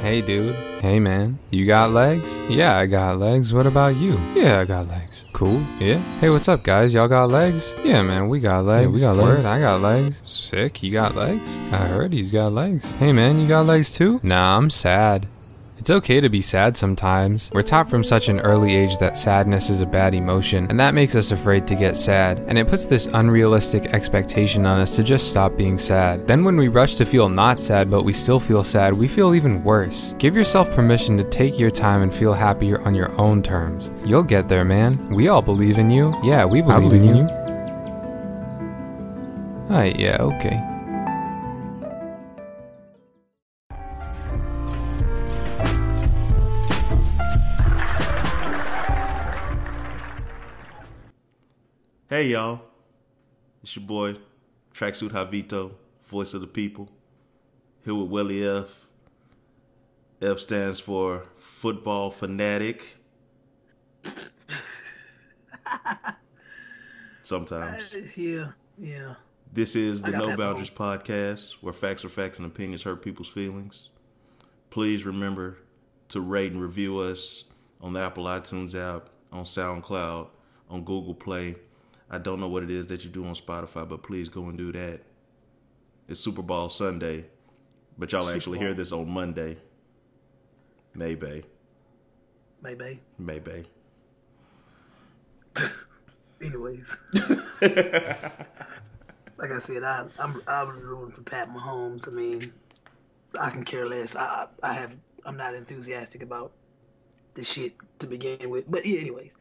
Hey dude. Hey man. You got legs? Yeah, I got legs. What about you? Yeah, I got legs. Cool. Yeah. Hey, what's up, guys? Y'all got legs? Yeah, man, we got legs. we got legs. Word, I got legs. Sick. You got legs? I heard he's got legs. Hey man, you got legs too? Nah, I'm sad. It's okay to be sad sometimes. We're taught from such an early age that sadness is a bad emotion, and that makes us afraid to get sad, and it puts this unrealistic expectation on us to just stop being sad. Then, when we rush to feel not sad but we still feel sad, we feel even worse. Give yourself permission to take your time and feel happier on your own terms. You'll get there, man. We all believe in you. Yeah, we believe, believe in in you. Alright, yeah, okay. Hey y'all, it's your boy Tracksuit Javito, voice of the people. Here with Willie F. F stands for football fanatic. Sometimes. Uh, yeah, yeah. This is the No Boundaries podcast where facts are facts and opinions hurt people's feelings. Please remember to rate and review us on the Apple iTunes app, on SoundCloud, on Google Play. I don't know what it is that you do on Spotify, but please go and do that. It's Super Bowl Sunday, but y'all Super actually Bowl. hear this on Monday. Maybe, Maybe. maybe. Anyways. like I said, I, I'm I'm rooting for Pat Mahomes. I mean, I can care less. I I have I'm not enthusiastic about the shit to begin with. But yeah, anyways,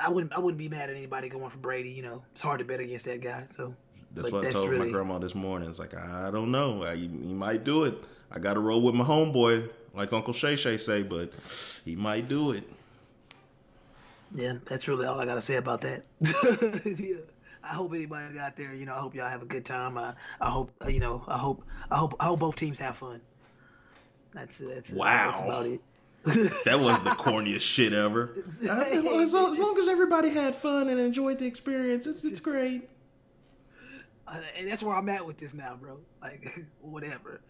I, I wouldn't I wouldn't be mad at anybody going for Brady. You know, it's hard to bet against that guy. So That's But what that's I told really- my grandma this morning. It's like I don't know. I, he, he might do it. I got to roll with my homeboy, like Uncle Shay Shay say, but he might do it. yeah, that's really all I gotta say about that. yeah. I hope anybody out there, you know, I hope y'all have a good time. I, I hope, uh, you know, I hope, I hope, I hope both teams have fun. That's that's Wow. That's about it. That was the corniest shit ever. As, long, as long as everybody had fun and enjoyed the experience, it's, it's great. Uh, and that's where I'm at with this now, bro. Like, whatever.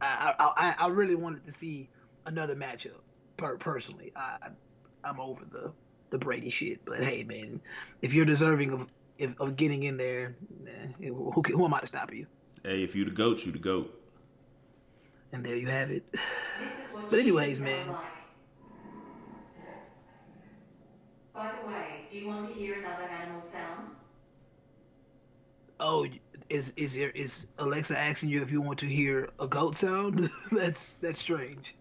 I, I I I really wanted to see another matchup. Per personally, I I'm over the the Brady shit. But hey, man, if you're deserving of if, of getting in there, eh, who can- who am I to stop you? Hey, if you the goat, you the goat. And there you have it. This is what But anyways, man. like. By the way, do you want to hear another animal sound? Oh, is is there is Alexa asking you if you want to hear a goat sound? that's that's strange.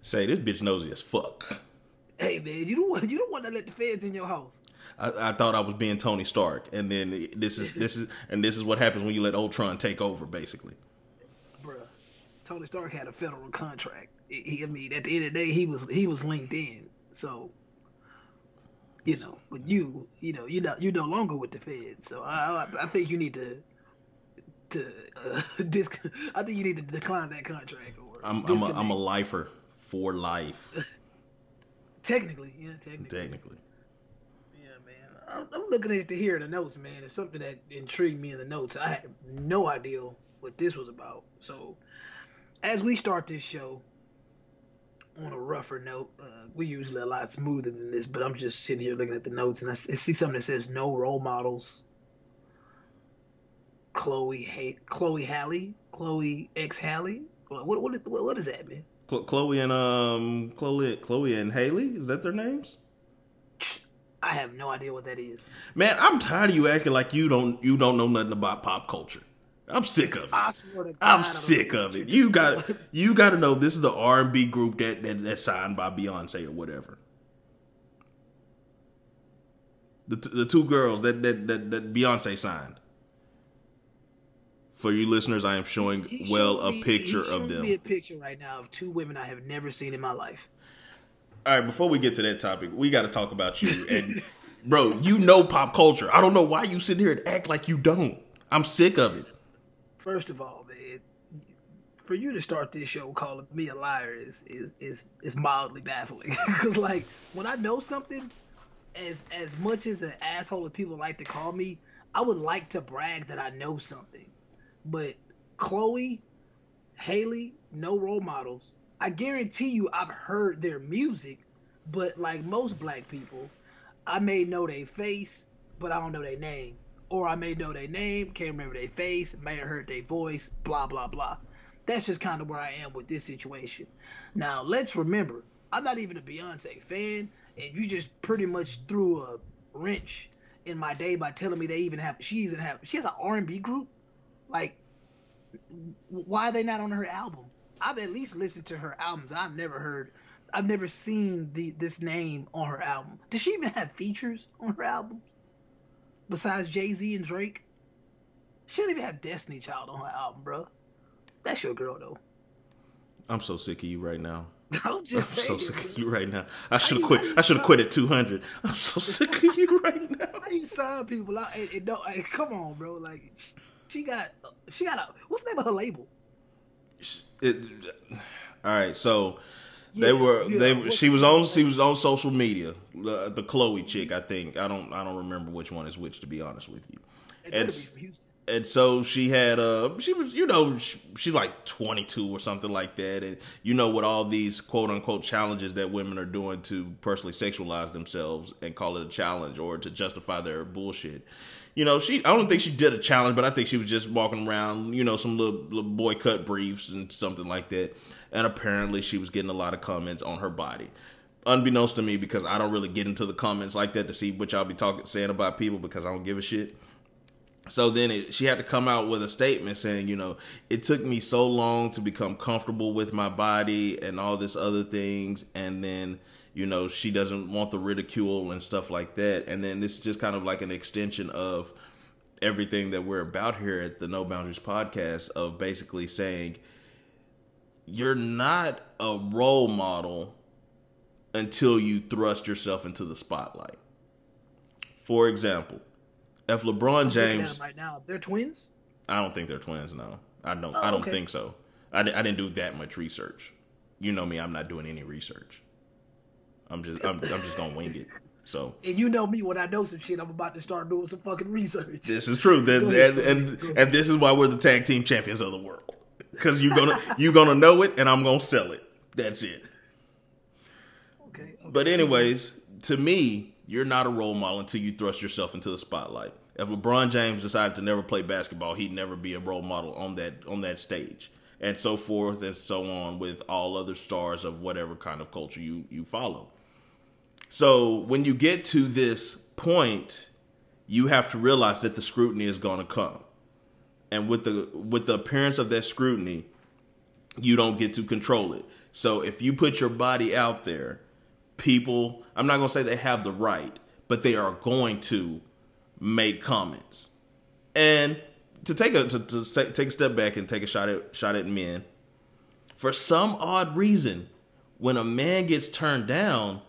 Say this bitch nosy as fuck. Hey man, you don't want you don't want to let the feds in your house. I, I thought I was being Tony Stark, and then this is this is and this is what happens when you let Ultron take over, basically. bruh, Tony Stark had a federal contract. He, he- I mean, at the end of the day, he was he was linked in. So, you know, but you, you know, you no you're no longer with the Fed. So I I, I think you need to to uh, dis- I think you need to decline that contract or I'm I'm a, I'm a lifer for life, technically, yeah, technically, technically. yeah, man. I'm, I'm looking at to hear the notes, man. It's something that intrigued me in the notes. I had no idea what this was about. So, as we start this show on a rougher note, uh, we usually a lot smoother than this, but I'm just sitting here looking at the notes and I see something that says no role models. Chloe, ha- Chloe Halle, Chloe X Halle. What what what is, what, what is that, man? Chloe and um Chloe Chloe and Haley is that their names? I have no idea what that is. Man, I'm tired of you acting like you don't you don't know nothing about pop culture. I'm sick of it. I swear to God, I'm sick of it. you- got you got to know this is the R and B group that, that that's signed by Beyonce or whatever. The t- the two girls that that that, that Beyonce signed. For you listeners, I am showing He well a picture he of them. Me a picture right now of two women I have never seen in my life. All right, before we get to that topic, we got to talk about you. And bro, you know pop culture. I don't know why you sit here and act like you don't. I'm sick of it. First of all, man, for you to start this show calling me a liar is is is, is mildly baffling. Because like when I know something, as as much as an asshole as people like to call me, I would like to brag that I know something. But Chloe, Haley, no role models. I guarantee you, I've heard their music, but like most black people, I may know their face, but I don't know their name. Or I may know their name, can't remember their face, may have heard their voice, blah blah blah. That's just kind of where I am with this situation. Now let's remember, I'm not even a Beyonce fan, and you just pretty much threw a wrench in my day by telling me they even have she even have she has an R&B group. Like, why are they not on her album? I've at least listened to her albums. I've never heard, I've never seen the this name on her album. Does she even have features on her albums? Besides Jay Z and Drake, she don't even have Destiny Child on her album, bro. That's your girl though. I'm so sick of you right now. I'm just I'm so sick of you right now. I should have quit. I should have quit at 200. I'm so sick of you right now. How you sign people out? And, and don't, and come on, bro. Like, she got, she got a. What's the name of her label? It, all right, so Yeah, they were yeah, they what- she was on she was on social media. The, the Chloe chick, I think. I don't I don't remember which one is which to be honest with you. It better be It's from Houston. and so she had uh she was you know she, she's like 22 or something like that and you know with all these quote unquote challenges that women are doing to personally sexualize themselves and call it a challenge or to justify their bullshit you know she i don't think she did a challenge but i think she was just walking around you know some little, little boy cut briefs and something like that and apparently she was getting a lot of comments on her body unbeknownst to me because i don't really get into the comments like that to see what y'all be talking saying about people because i don't give a shit so then it, she had to come out with a statement saying, you know, it took me so long to become comfortable with my body and all this other things. And then, you know, she doesn't want the ridicule and stuff like that. And then this is just kind of like an extension of everything that we're about here at the No Boundaries podcast of basically saying, you're not a role model until you thrust yourself into the spotlight. For example, if LeBron I'm looking at James right now. They're twins. I don't think they're twins. No, I don't. Oh, I don't okay. think so. I, I didn't do that much research. You know me. I'm not doing any research. I'm just. I'm, I'm just gonna wing it. So And you know me when I know some shit, I'm about to start doing some fucking research. this is true. Ahead, and and and this is why we're the tag team champions of the world. Because you're gonna you're gonna know it, and I'm gonna sell it. That's it. Okay. okay. But anyways, to me, you're not a role model until you thrust yourself into the spotlight. If LeBron James decided to never play basketball, he'd never be a role model on that on that stage, and so forth and so on with all other stars of whatever kind of culture you you follow. So when you get to this point, you have to realize that the scrutiny is going to come, and with the with the appearance of that scrutiny, you don't get to control it. So if you put your body out there, people, I'm not going to say they have the right, but they are going to make comments. And to take a to, to take a step back and take a shot at shot at men, for some odd reason, when a man gets turned down,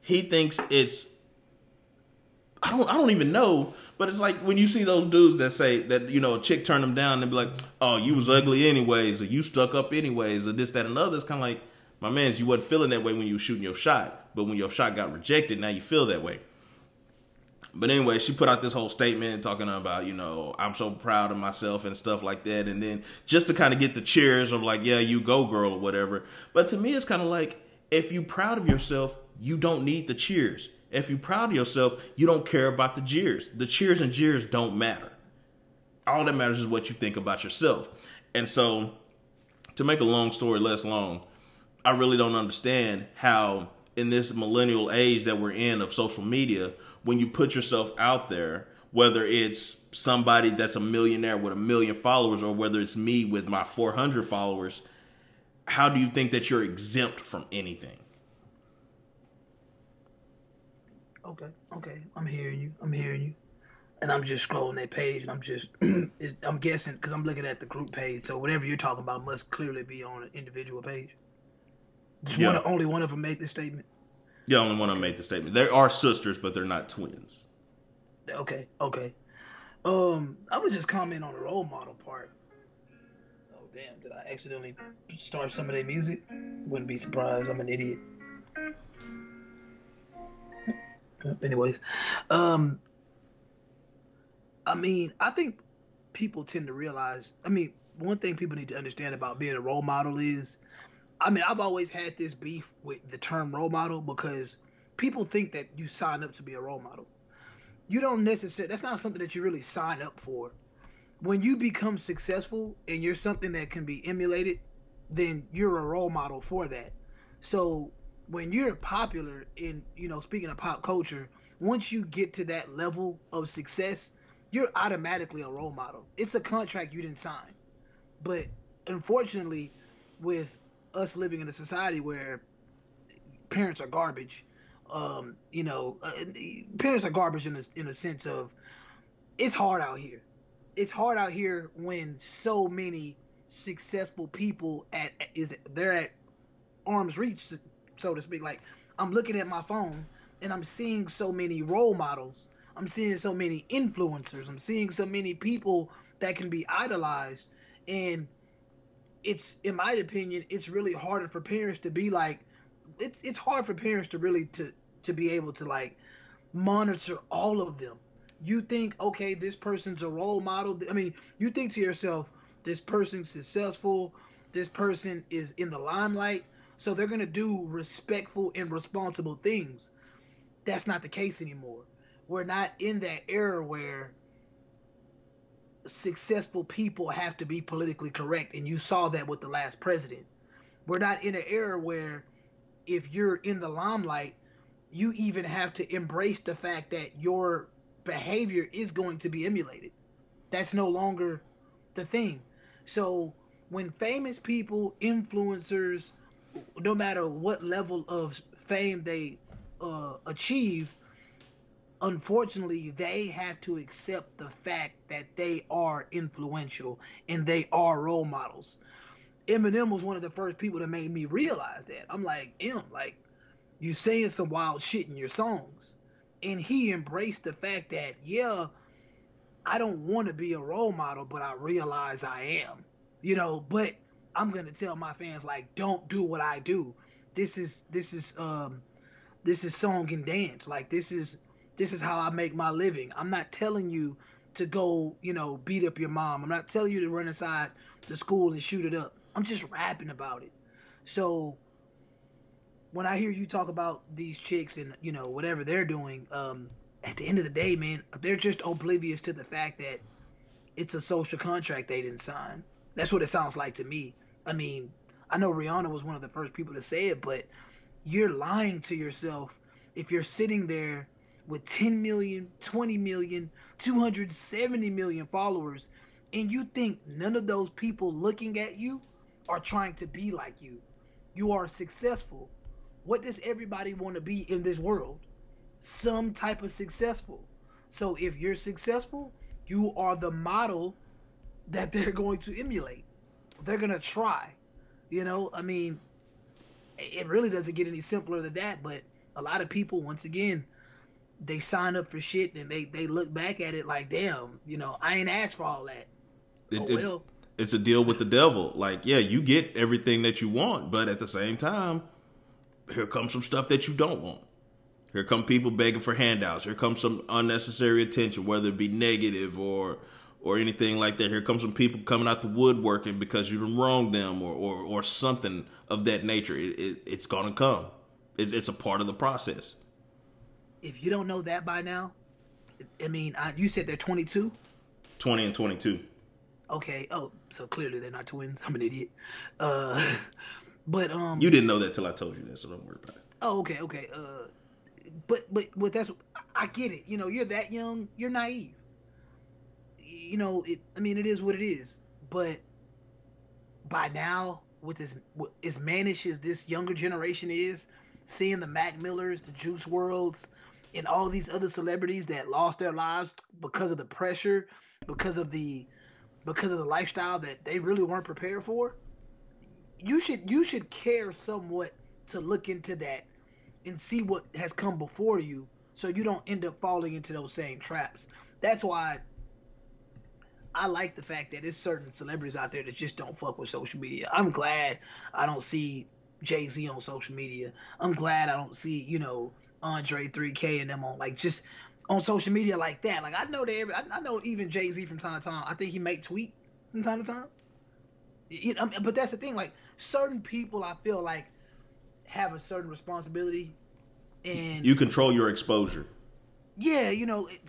he thinks it's I don't I don't even know, but it's like when you see those dudes that say that you know a chick turned them down and be like, "Oh, you was ugly anyways," or "You stuck up anyways," or this that and the other. It's kind of like, my man's, you wasn't feeling that way when you were shooting your shot, but when your shot got rejected, now you feel that way. But anyway, she put out this whole statement talking about, you know, I'm so proud of myself and stuff like that. And then just to kind of get the cheers of like, yeah, you go, girl, or whatever. But to me, it's kind of like, if you proud of yourself, you don't need the cheers. If you're proud of yourself, you don't care about the jeers. The cheers and jeers don't matter. All that matters is what you think about yourself. And so, to make a long story less long, I really don't understand how in this millennial age that we're in of social media, when you put yourself out there, whether it's somebody that's a millionaire with a million followers or whether it's me with my 400 followers, how do you think that you're exempt from anything? Okay, okay, I'm hearing you. I'm hearing you. And I'm just scrolling that page, and I'm just, I'm guessing because I'm looking at the group page. So whatever you're talking about must clearly be on an individual page. Just Yeah. one, only one of them made this statement. The only one of them made the statement. They are sisters, but they're not twins. Okay, okay. Um, I would just comment on the role model part. Oh damn! Did I accidentally start some of their music? Wouldn't be surprised. I'm an idiot. Anyways, um, I mean, I think people tend to realize. I mean, one thing people need to understand about being a role model is, I mean, I've always had this beef with the term role model because people think that you sign up to be a role model. You don't necessarily. That's not something that you really sign up for. When you become successful and you're something that can be emulated, then you're a role model for that. So when you're popular in, you know, speaking of pop culture, once you get to that level of success, you're automatically a role model. It's a contract you didn't sign. But unfortunately, with us living in a society where parents are garbage, um, you know, uh, parents are garbage in a, in a sense of it's hard out here. It's hard out here when so many successful people at is they're at arm's reach, so to speak. Like I'm looking at my phone and I'm seeing so many role models. I'm seeing so many influencers. I'm seeing so many people that can be idolized, and it's in my opinion, it's really harder for parents to be like, it's it's hard for parents to really to to be able to like monitor all of them. You think, okay, this person's a role model. I mean, you think to yourself, this person's successful, this person is in the limelight, so they're gonna do respectful and responsible things. That's not the case anymore. We're not in that era where successful people have to be politically correct, and you saw that with the last president. We're not in an era where if you're in the limelight, you even have to embrace the fact that your behavior is going to be emulated. That's no longer the thing. So when famous people, influencers, no matter what level of fame they uh, achieve, unfortunately, they have to accept the fact that they are influential and they are role models. Eminem was one of the first people that made me realize that. I'm like, M, like, you saying some wild shit in your songs. And he embraced the fact that, yeah, I don't want to be a role model, but I realize I am. You know, but I'm gonna tell my fans like, don't do what I do. This is this is um this is song and dance. Like this is this is how I make my living. I'm not telling you to go, you know, beat up your mom. I'm not telling you to run inside the school and shoot it up. I'm just rapping about it. So when I hear you talk about these chicks and you know whatever they're doing, um, at the end of the day, man, they're just oblivious to the fact that it's a social contract they didn't sign. That's what it sounds like to me. I mean, I know Rihanna was one of the first people to say it, but you're lying to yourself if you're sitting there with 10 million, 20 million, 270 million followers and you think none of those people looking at you are trying to be like you. You are successful. What does everybody want to be in this world? Some type of successful. So if you're successful, you are the model that they're going to emulate. They're going to try. You know, I mean, it really doesn't get any simpler than that, but a lot of people once again they sign up for shit and they they look back at it like damn you know i ain't asked for all that It, oh, it- well it's a deal with the devil. Like, yeah, you get everything that you want, but at the same time, here comes some stuff that you don't want. Here come people begging for handouts. Here comes some unnecessary attention, whether it be negative or or anything like that. Here comes some people coming out the woodworking because you done wronged them or or, or something of that nature. It, it, it's gonna come. It's, it's a part of the process. if you don't know that by now i mean I, you said they're 22 Twenty and twenty two. okay oh so clearly they're not twins i'm an idiot uh but um You didn't know that till I told you that, so don't worry about it. Oh, okay, okay. Uh, but but but that's I get it. You know, you're that young, you're naive. You know, it. I mean, it is what it is. But by now, with as as mannish as this younger generation is, seeing the Mac Millers, the Juice Worlds, and all these other celebrities that lost their lives because of the pressure, because of the because of the lifestyle that they really weren't prepared for. You should you should care somewhat to look into that and see what has come before you so you don't end up falling into those same traps. That's why I like the fact that there's certain celebrities out there that just don't fuck with social media. I'm glad I don't see Jay Z on social media. I'm glad I don't see, you know, Andre 3K and them on like just on social media like that. Like I know they, every, I, I know even Jay Z from time to time. I think he make tweet from time to time. You know, but that's the thing. Like certain people, I feel like have a certain responsibility, and You control your exposure. yeah, you know, it,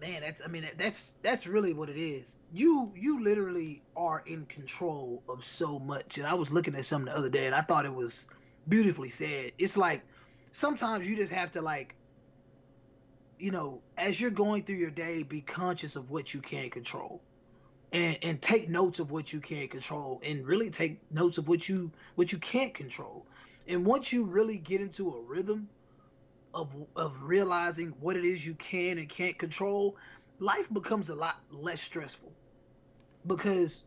man, that's I mean that's that's really what it is. You you literally are in control of so much. And I was looking at something the other day, and I thought it was beautifully said. It's like sometimes you just have to like, you know, as you're going through your day, be conscious of what you can't control. And, and take notes of what you can't control and really take notes of what you what you can't control and once you really get into a rhythm of of realizing what it is you can and can't control, life becomes a lot less stressful. Because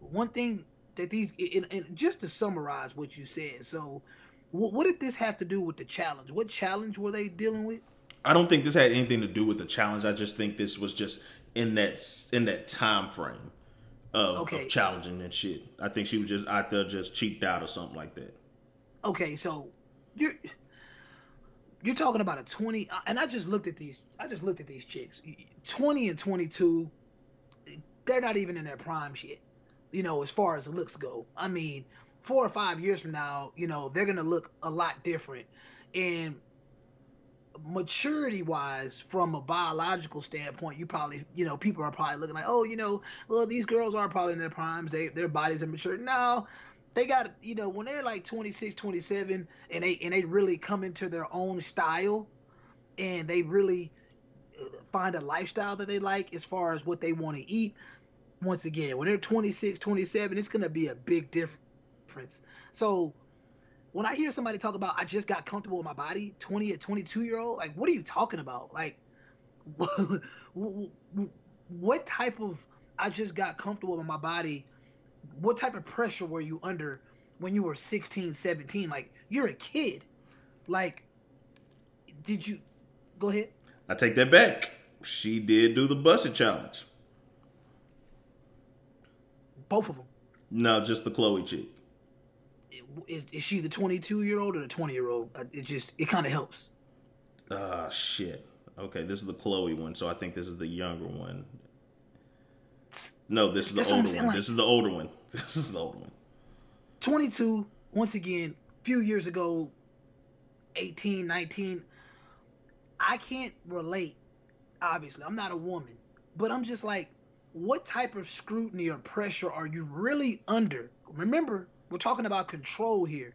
one thing that these and, and just to summarize what you said, so what, what did this have to do with the challenge? What challenge were they dealing with? I don't think this had anything to do with the challenge. I just think this was just in that in that time frame of, Okay. of challenging and shit. I think she was just out there just cheeked out or something like that. Okay, so you're you're talking about a 20 uh, and I just looked at these I just looked at these chicks. 20 and 22 they're not even in their primes yet. You know, as far as looks go. I mean, 4 or 5 years from now, you know, they're to look a lot different. And maturity wise from a biological standpoint you probably you know people are probably looking like oh you know well these girls are probably in their primes they their bodies are mature no they got you know when they're like 26 27 and they and they really come into their own style and they really uh, find a lifestyle that they like as far as what they want to eat once again when they're 26 27 it's going to be a big difference. So when i hear somebody talk about i just got comfortable with my body 20 or 22 year old like what are you talking about? Like what type of i just got comfortable with my body what type of pressure were you under when you were 16 17 like you're a kid like did you go ahead I take that back. She did do the Buss It challenge. both of them No, just the Chloe chick. is, is she the 22 year old or the 20 year old it just it kind of helps Ah, shit. Okay, this is the Chloe one, so I think this is the younger one. No, this is the That's older one. like- this is the older one. This is the older one. 22 once again few years ago 18 19 i can't relate obviously. I'm not a woman but i'm just like what type of scrutiny or pressure are you really under? Remember we're talking about control here.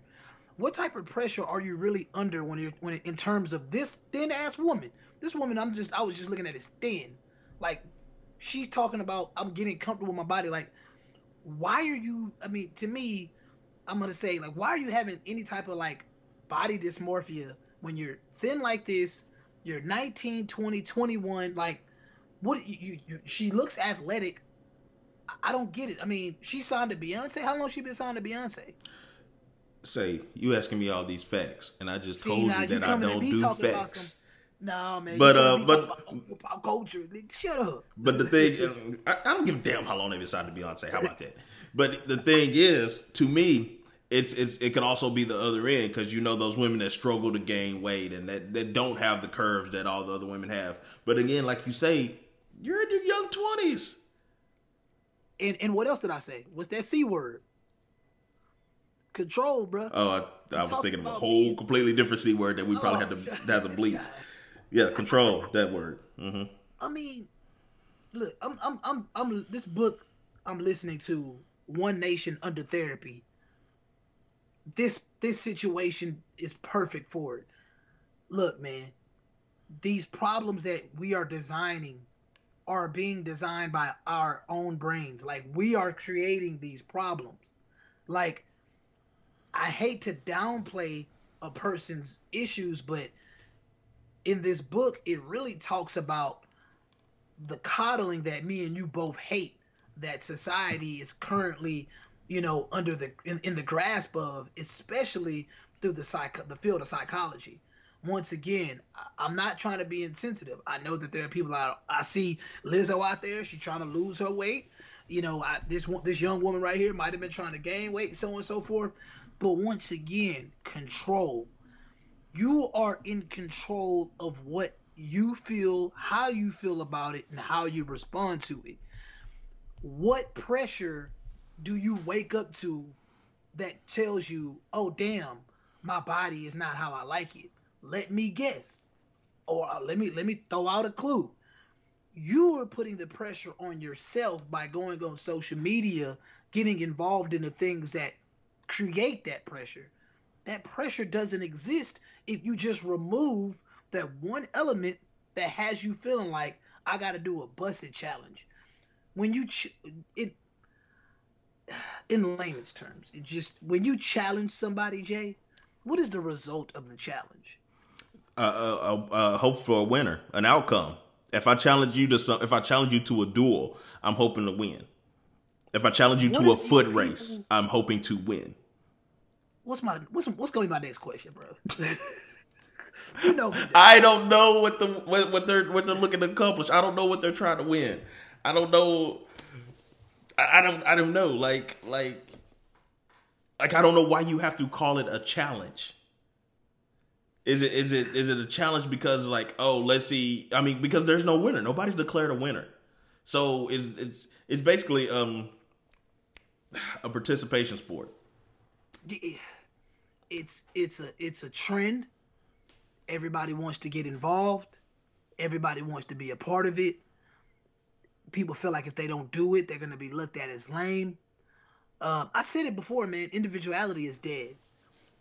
What type of pressure are you really under when you're when in terms of this thin ass woman? This woman i'm just i was just looking at is thin. Like she's talking about i'm getting comfortable with my body. Like why are you i mean to me i'm gonna say like why are you having any type of like body dysmorphia when you're thin like this you're 19 20 21 like what you, you, you she looks athletic. I- don't get it. I mean she signed to beyonce? How long she been signed to beyonce? Say, you asking me all these facts, and I just See, told you that I don't do facts. Nah, man. But, uh, but- pop culture. Nigga, Shut up. But the thing, I, I don't give a damn how long they've been signed to Beyonce. How about that? But the thing is, to me, it's it's it can also be the other end because you know those women that struggle to gain weight and that, that don't have the curves that all the other women have. But again, like you say, you're in your young twenties. And and what else did I say? What's that c word? Control, bro. Oh, I, I was thinking of a whole completely different c word that we probably Oh, had to have to bleep. Yeah, control that word. hmm I mean, look, I'm, I'm, I'm, I'm. This book I'm listening to, One Nation Under Therapy. This, this situation is perfect for it. Look, man, these problems that we are designing are being designed by our own brains. Like we are creating these problems. Like, I hate to downplay a person's issues, but in this book, it really talks about the coddling that me and you both hate that society is currently, you know, under the in, in the grasp of, especially through the psych the field of psychology. Once again, I, I'm not trying to be insensitive. I know that there are people out. I see Lizzo out there. She's trying to lose her weight. You know, I, this this young woman right here might have been trying to gain weight, so on and so forth. But once again, control you are in control of what you feel, how you feel about it, and how you respond to it. what pressure do you wake up to that tells you, oh damn, my body is not how I like it. Let me guess, or uh, let me let me throw out a clue. You are putting the pressure on yourself by going on social media, getting involved in the things that create that pressure. That pressure doesn't exist if you just remove that one element that has you feeling like I got to do a Buss It challenge. When you ch- it in layman's terms, it just when you challenge somebody, Jay, what is the result of the challenge? Uh, uh, uh, uh, hope for a winner, an outcome. If I challenge you to some, if I challenge you to a duel, I'm hoping to win. If I challenge you What to a foot people- race, I'm hoping to win. What's my what's what's gonna be my next question, bro? you know, I don't know what the what, what they're what they're looking to accomplish. I don't know what they're trying to win. I don't know. I, I don't. I don't know. Like like like I don't know why you have to call it a challenge. Is it is it is it a challenge because like oh let's see I mean because there's no winner nobody's declared a winner so it's it's it's basically um a participation sport it's it's a it's a trend. Everybody wants to get involved. Everybody wants to be a part of it. People feel like if they don't do it, they're gonna be looked at as lame. Um, I said it before, man. Individuality is dead.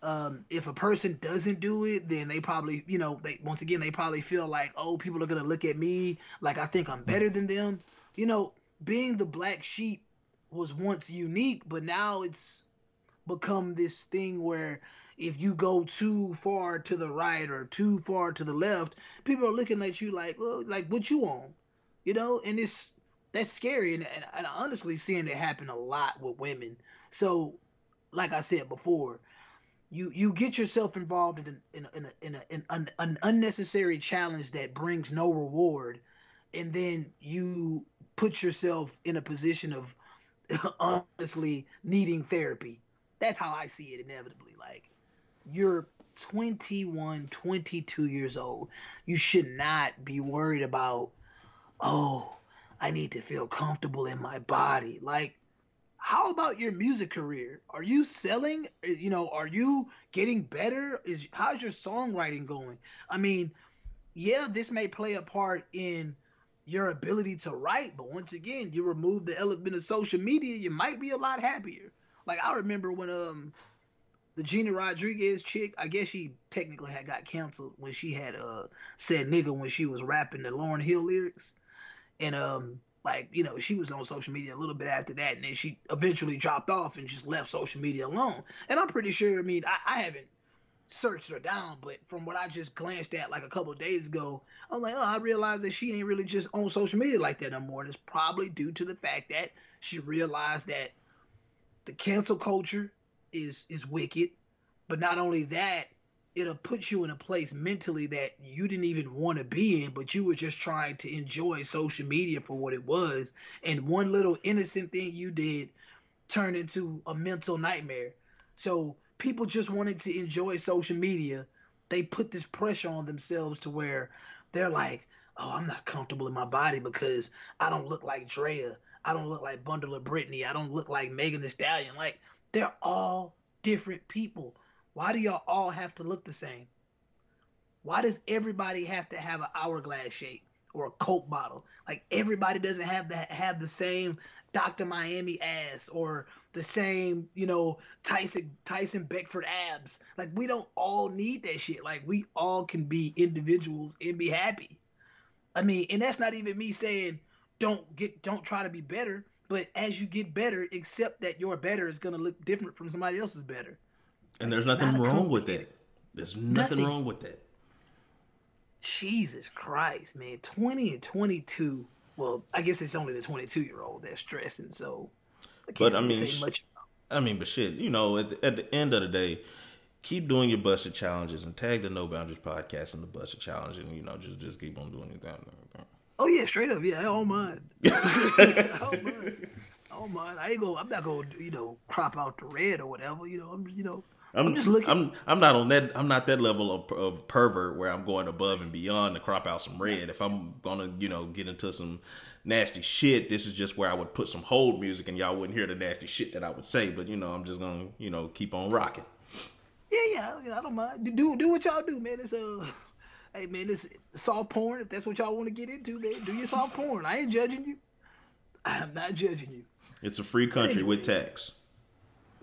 Um, if a person doesn't do it, then they probably, you know, they once again they probably feel like, oh, people are gonna look at me like I think I'm better than them. You know, being the black sheep was once unique, but now it's become this thing where if you go too far to the right or too far to the left, people are looking at you like, well, like what you on, you know, and it's that's scary, and, and, and honestly, seeing it happen a lot with women. So, like I said before, you you get yourself involved in in in, a, in, a, in an, an unnecessary challenge that brings no reward, and then you put yourself in a position of honestly needing therapy. That's how I see it inevitably. Like you're 21, 22 years old. You should not be worried about, oh, I need to feel comfortable in my body. Like, how about your music career? Are you selling? You know, are you getting better? Is how's your songwriting going? I mean, yeah, this may play a part in your ability to write, but once again, you remove the element of social media, you might be a lot happier. Like I remember when um the Gina Rodriguez chick, I guess she technically had got canceled when she had uh said nigga when she was rapping the Lauryn Hill lyrics. And um like, you know, she was on social media a little bit after that and then she eventually dropped off and just left social media alone. And I'm pretty sure I mean I, I haven't searched her down, but from what I just glanced at like a couple days ago, I'm like, oh, I realized that she ain't really just on social media like that no more. And it's probably due to the fact that she realized that the cancel culture is is wicked, but not only that, it'll put you in a place mentally that you didn't even want to be in, but you were just trying to enjoy social media for what it was, and one little innocent thing you did turned into a mental nightmare. So people just wanted to enjoy social media. They put this pressure on themselves to where they're like, "Oh, I'm not comfortable in my body because I don't look like Drea. I don't look like Bundle of Brittany. I don't look like Megan Thee Stallion. Like they're all different people. Why do y'all all have to look the same? Why does everybody have to have an hourglass shape or a Coke bottle? Like everybody doesn't have to have the same Dr. Miami ass or the same, you know, Tyson Tyson Beckford abs. Like we don't all need that shit. Like we all can be individuals and be happy. I mean, and that's not even me saying don't get don't try to be better, but as you get better, accept that your better is gonna look different from somebody else's better. and there's It's nothing not wrong with that there's nothing, Nothing. wrong with that Jesus Christ, man. 20 and 22. Well, I guess it's only the 22 year old that's stressing, so I But, I mean, say sh- much. I mean, but shit, you know, at the, at the end of the day, keep doing your Buss It challenges and tag the No Boundaries podcast in the Buss It challenge, and you know, just just keep on doing your thing. Oh, yeah, straight up. Yeah, I don't mind. I don't mind. I don't mind. I ain't go. I'm not gonna, you know, crop out the red or whatever. You know, I'm, you know, I'm, I'm just looking. I'm I'm not on that. I'm not that level of, of pervert where I'm going above and beyond to crop out some red. If I'm gonna, you know, get into some nasty shit, this is just where I would put some hold music, and y'all wouldn't hear the nasty shit that I would say. But you know, I'm just gonna, you know, keep on rocking. Yeah, yeah, I don't mind. Do do what y'all do, man. It's uh, hey man, it's soft porn. If that's what y'all want to get into, man, do your soft porn. I ain't judging you. I'm not judging you. It's a free country with tax.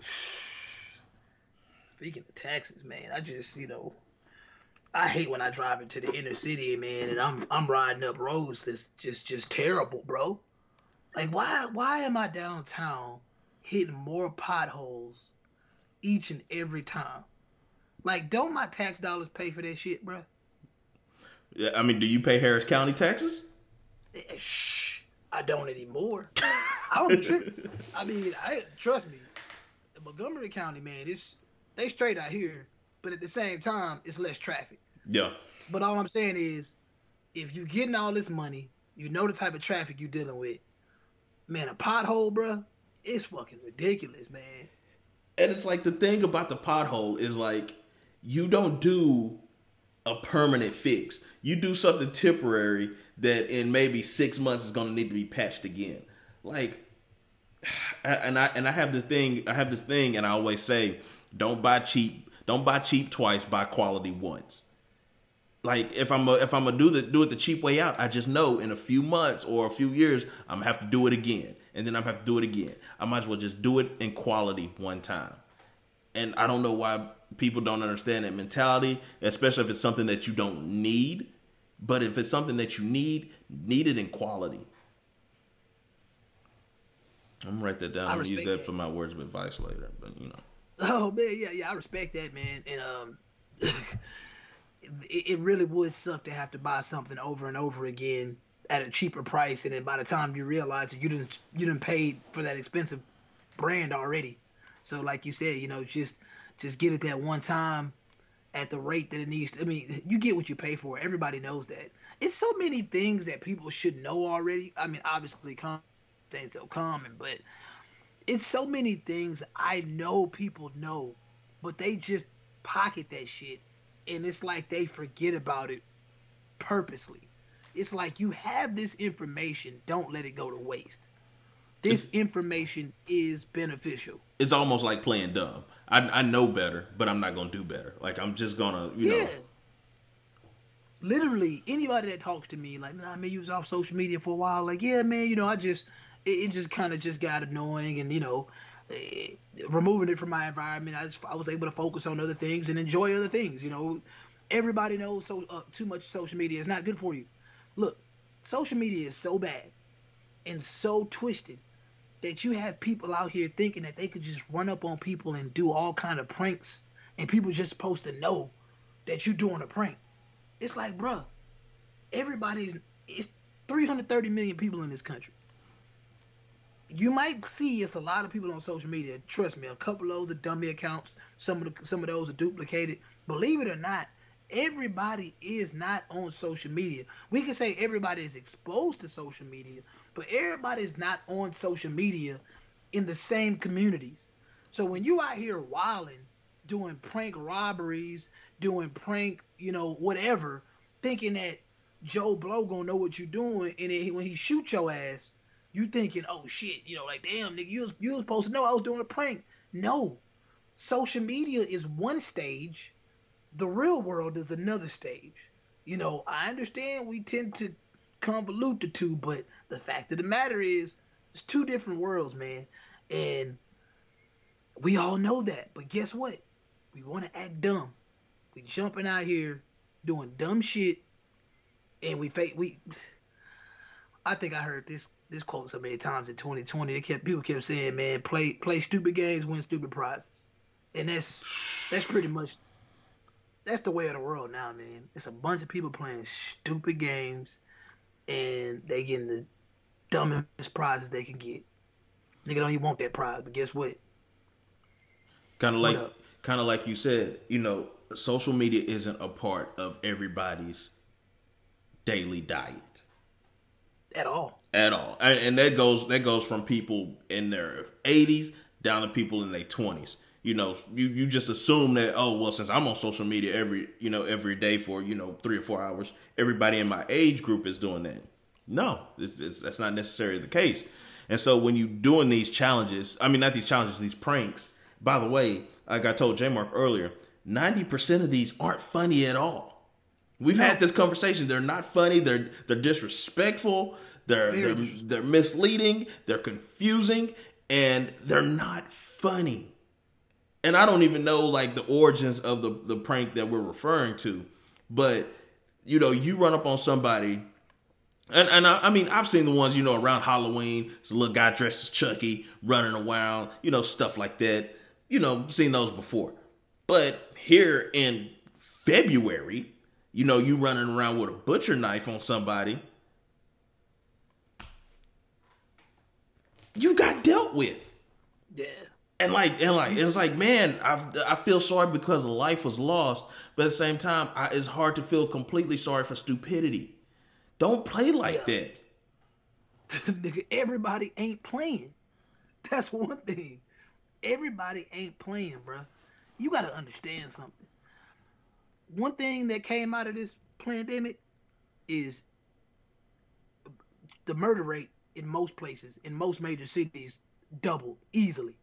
Speaking of taxes, man, I just you know, I hate when I drive into the inner city, man, and I'm I'm riding up roads that's just just terrible, bro. Like why why am I downtown hitting more potholes each and every time? Like, don't my tax dollars pay for that shit, bro? Yeah, I mean, do you pay Harris County taxes? Eh, Shh, I don't anymore. I don't trip. I mean, I trust me. Montgomery County, man, it's they straight out here, but at the same time, it's less traffic. Yeah. But all I'm saying is, if you're getting all this money, you know the type of traffic you're dealing with. Man, a pothole, bro, it's fucking ridiculous, man. And it's like the thing about the pothole is like you don't do a permanent fix. You do something temporary that in maybe six months is going to need to be patched again. Like, and I and I have this thing. I have this thing, and I always say, don't buy cheap. Don't buy cheap twice. Buy quality once. Like if I'm a, if I'm gonna do the do it the cheap way out, I just know in a few months or a few years I'm gonna have to do it again, and then I'm gonna have to do it again. I might as well just do it in quality one time. And I don't know why people don't understand that mentality, especially if it's something that you don't need. But if it's something that you need, need it in quality. I'm gonna write that down I and use that that. for my words of advice later. But you know, Oh man, yeah, yeah, I respect that, man. And um, it, it really would suck to have to buy something over and over again at a cheaper price, and then by the time you realize that you didn't you didn't pay for that expensive brand already. So like you said, you know, just just get it that one time at the rate that it needs. To, I mean, you get what you pay for. Everybody knows that. It's so many things that people should know already. I mean, obviously, com- ain't so common, but it's so many things I know people know, but they just pocket that shit, and it's like they forget about it purposely. It's like you have this information, don't let it go to waste. This information is beneficial. it's almost like playing dumb. I I know better, but I'm not gonna do better. Like I'm just gonna, you yeah. know. Literally, anybody that talks to me, like, man, you was off social media for a while. Like, yeah, man, you know, I just, it, it just kind of just got annoying, and you know, eh, removing it from my environment, I just, I was able to focus on other things and enjoy other things. You know, everybody knows so uh, too much social media is not good for you. Look, social media is so bad and so twisted that you have people out here thinking that they could just run up on people and do all kind of pranks, and people just supposed to know that you're doing a prank. It's like, bruh, everybody's it's 330 million people in this country. You might see it's a lot of people on social media. Trust me, a couple of those are dummy accounts. Some of the, some of those are duplicated. Believe it or not, everybody is not on social media. We can say everybody is exposed to social media, but everybody's not on social media in the same communities. So when you out here wilding, doing prank robberies, doing prank, you know, whatever, thinking that Joe Blow gonna know what you're doing, and then he- when he shoot your ass, you thinking, oh shit, you know, like damn nigga, you was you was supposed to know I was doing a prank. No, social media is one stage, the real world is another stage. You know, I understand we tend to convolute the two, but the fact of the matter is, it's two different worlds, man, and we all know that. But guess what? We want to act dumb. We jumping out here doing dumb shit, and we fake we. I think I heard this this quote so many times in 2020. They kept people kept saying, "Man, play play stupid games, win stupid prizes," and that's that's pretty much that's the way of the world now, man. It's a bunch of people playing stupid games, and they getting the dumbest prizes they can get. Nigga don't even want that prize, but guess what? Kind of like, kind of like you said, you know, social media isn't a part of everybody's daily diet. At all. at all, and, and that goes that goes from people in their 80s down to people in their 20s. You know, you you just assume that oh well, since I'm on social media every you know every day for you know three or four hours, everybody in my age group is doing that. No, it's, it's, that's not necessarily the case. And so when you're doing these challenges, I mean not these challenges, these pranks. By the way, like I told J Mark earlier, ninety percent of these aren't funny at all. We've had this conversation. They're not funny. They're they're disrespectful. They're they're, disrespectful. they're misleading. They're confusing, and they're not funny. And I don't even know like the origins of the the prank that we're referring to, but you know, you run up on somebody. And, and I, I mean, I've seen the ones, you know, around Halloween. It's a little guy dressed as Chucky running around, you know, stuff like that. You know, seen those before. But here in February, you know, you running around with a butcher knife on somebody, you got dealt with. Yeah. And like, and like, it's like, man, I I feel sorry because a life was lost, but at the same time, I, it's hard to feel completely sorry for stupidity. Don't play like Yeah. that. Nigga, everybody ain't playing. That's one thing. Everybody ain't playing, bruh. You gotta understand something. One thing that came out of this pandemic is the murder rate in most places, in most major cities, doubled easily.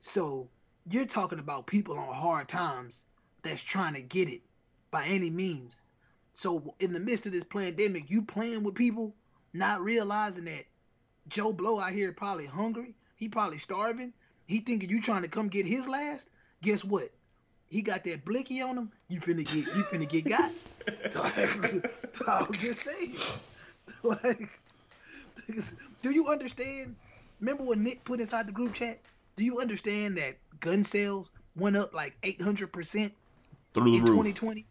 So you're talking about people on hard times that's trying to get it by any means. So in the midst of this pandemic, you playing with people, not realizing that Joe Blow out here probably hungry. He probably starving. He thinking you trying to come get his last. Guess what? He got that blicky on him. You finna get you finna get got. I'm just saying. Like, do you understand? Remember when Nick put inside the group chat? Do you understand that gun sales went up like 800 percent Through in the roof. 2020?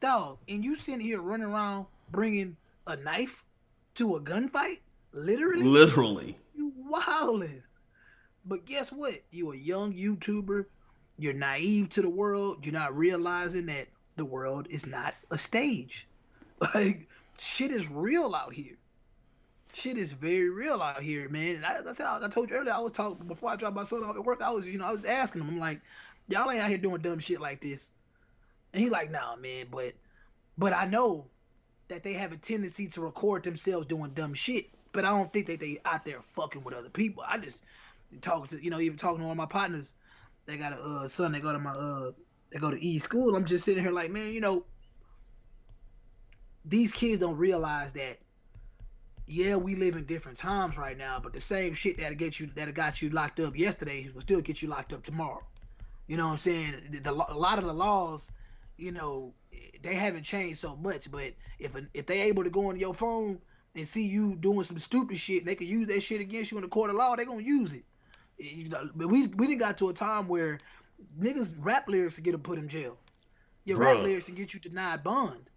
Dog, and you sitting here running around bringing a knife to a gunfight? Literally? Literally. You wildin'. But guess what? You a young YouTuber. You're naive to the world. You're not realizing that the world is not a stage. Like shit is real out here. Shit is very real out here, man. And I, I said, I told you earlier, I was talking before I dropped my son off at work. I was, you know, I was asking him. I'm like, y'all ain't out here doing dumb shit like this. And he like, nah, man, but, but I know that they have a tendency to record themselves doing dumb shit. But I don't think that they out there fucking with other people. I just talking to, you know, even talking to one of my partners. They got a uh, son. They go to my uh, they go to E school. I'm just sitting here like, man, you know, these kids don't realize that. Yeah, we live in different times right now, but the same shit that get you that got you locked up yesterday will still get you locked up tomorrow. You know what I'm saying? The, the, a lot of the laws, you know, they haven't changed so much. But if if they able to go on your phone and see you doing some stupid shit, they can use that shit against you in the court of law. They gonna use it. You know, But we we didn't got to a time where niggas rap lyrics to get them put in jail. Your rap lyrics can get you denied bond.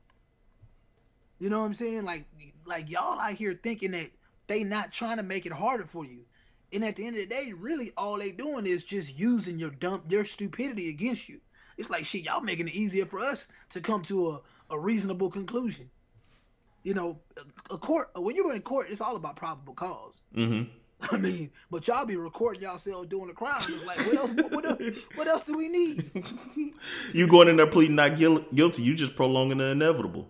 You know what I'm saying? Like like y'all out here thinking that they not trying to make it harder for you. And at the end of the day, really all they doing is just using your dump your stupidity against you. It's like shit, y'all making it easier for us to come to a, a reasonable conclusion. You know, a, a court when you're in court, it's all about probable cause. hmm I mean, but y'all be recording yourselves doing a crime. It's like, what else? What, what else? What else do we need? You going in there pleading not guilty, you just prolonging the inevitable.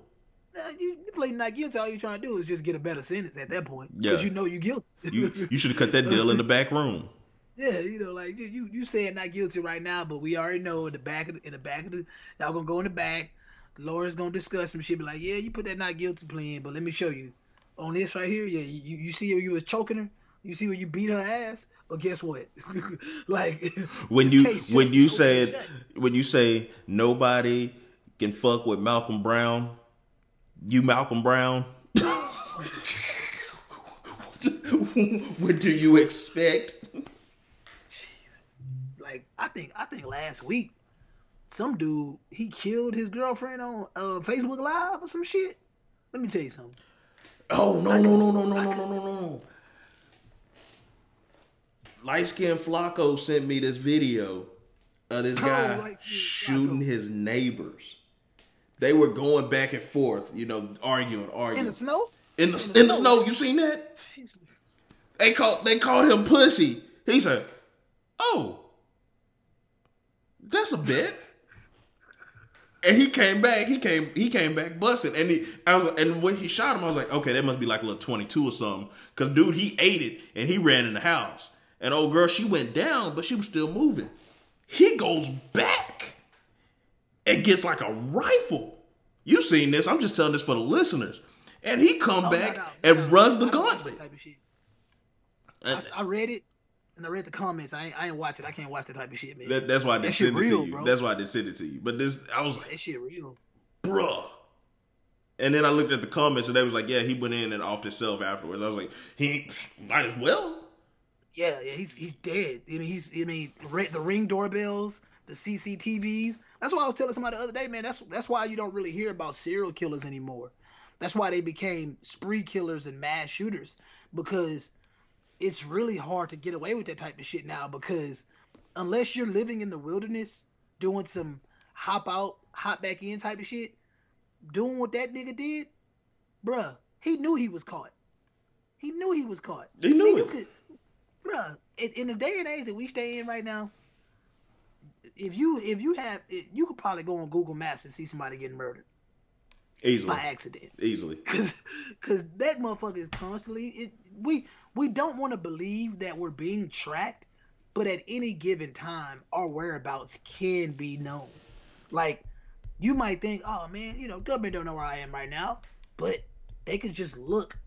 You, you play not guilty. All you're trying to do is just get a better sentence at that point. Yeah. Because you know you're guilty. You you should have cut that deal in the back room. yeah, you know, like you you, saying not guilty right now, but we already know in the back of the, in the back of the y'all gonna go in the back. Lawyer's gonna discuss some shit. Be like, yeah, you put that not guilty plea in, but let me show you on this right here. Yeah, you you see where you was choking her. You see where you beat her ass. But guess what? like When you when shut. you said when you say nobody can fuck with Malcolm Brown, you Malcolm Brown. what do you expect? like I think I think last week some dude he killed his girlfriend on uh, Facebook Live or some shit. Let me tell you something. Oh no no no no no no no no no. Light skinned Flacco sent me this video of this Oh, guy light-skinned shooting his neighbors. They were going back and forth, you know, arguing, arguing. In the snow? in the in the snow. You seen that? They called they called him pussy. He said, "Oh, that's a bit." And he came back. He came. He came back busting. And he, I was, and when he shot him, I was like, okay, that must be like a little twenty two or something. Cause dude, he ate it and he ran in the house. And old girl, she went down, but she was still moving. He goes back and gets like a rifle. You seen this? I'm just telling this for the listeners. And he come Oh, back no, no, and no, runs the gauntlet. type of shit. And I, I read it and I read the comments. I ain't, I ain't watch it. I can't watch that type of shit, man. that, that's why I That didn't send it real, to you. bro. That's why I didn't send it to you. But this, I was like, that shit real. bruh. And then I looked at the comments and they was like, yeah, he went in and offed himself afterwards. I was like, he might as well. Yeah, yeah, he's he's dead. I mean, he's I mean, the ring doorbells, the CCTVs. That's why I was telling somebody the other day, man. That's that's why you don't really hear about serial killers anymore. That's why they became spree killers and mass shooters because it's really hard to get away with that type of shit now because unless you're living in the wilderness doing some hop out, hop back in type of shit, doing what that nigga did, bruh, he knew he was caught. He knew he was caught. He knew You it. could- bruh, in, in the day and age that we stay in right now, if you if you have you could probably go on Google Maps and see somebody getting murdered Easily. by accident. Easily. Cause, cause that motherfucker is constantly. It, we we don't want to believe that we're being tracked, but at any given time, our whereabouts can be known. Like, you might think, oh man, you know, government don't know where I am right now, but they could just look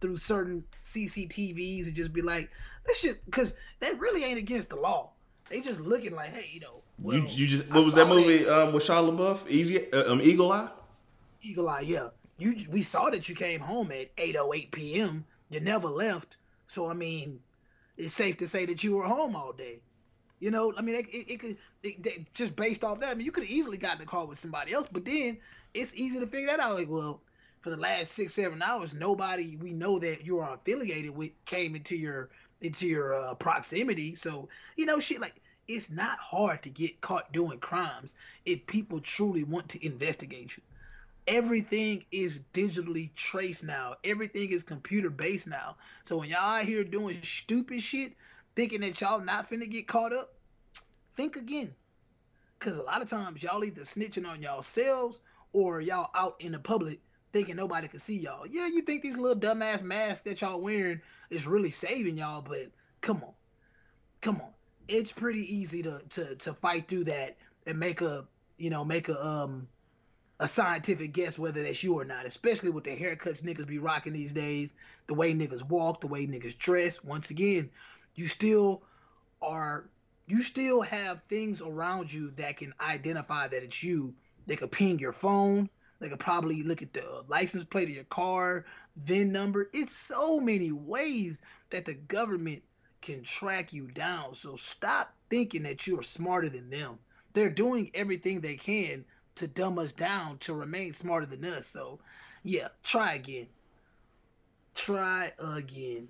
through certain CCTVs and just be like, this shit, because that really ain't against the law. They just looking like, hey, you know, well, you, you just I what was that movie um, with Shia LaBeouf? Easy, uh, um, Eagle Eye. Eagle Eye, yeah. You we saw that you came home at 8:08 p.m. You never left, so I mean, it's safe to say that you were home all day. You know, I mean, it, it, it could it, just based off that. I mean, you could have easily gotten in the car with somebody else, but then it's easy to figure that out. Like, well, for the last six seven hours, nobody we know that you are affiliated with came into your into your uh, proximity. So you know, shit like. It's not hard to get caught doing crimes if people truly want to investigate you everything is digitally traced now. Everything is computer based now. So when y'all out here doing stupid shit, thinking that y'all not finna get caught up, think again. Cause a lot of times y'all either snitching on yourselves or y'all out in the public thinking nobody can see y'all. Yeah, you think these little dumbass masks that y'all wearing is really saving y'all, but come on. Come on. It's pretty easy to to to fight through that and make a you know, make a um a scientific guess whether that's you or not, especially with the haircuts niggas be rocking these days, the way niggas walk, the way niggas dress. Once again, you still are you still have things around you that can identify that it's you. They could ping your phone. They could probably look at the license plate of your car, VIN number. It's so many ways that the government can track you down. So stop thinking that you're smarter than them. They're doing everything they can to dumb us down to remain smarter than us. So, yeah, try again. Try again.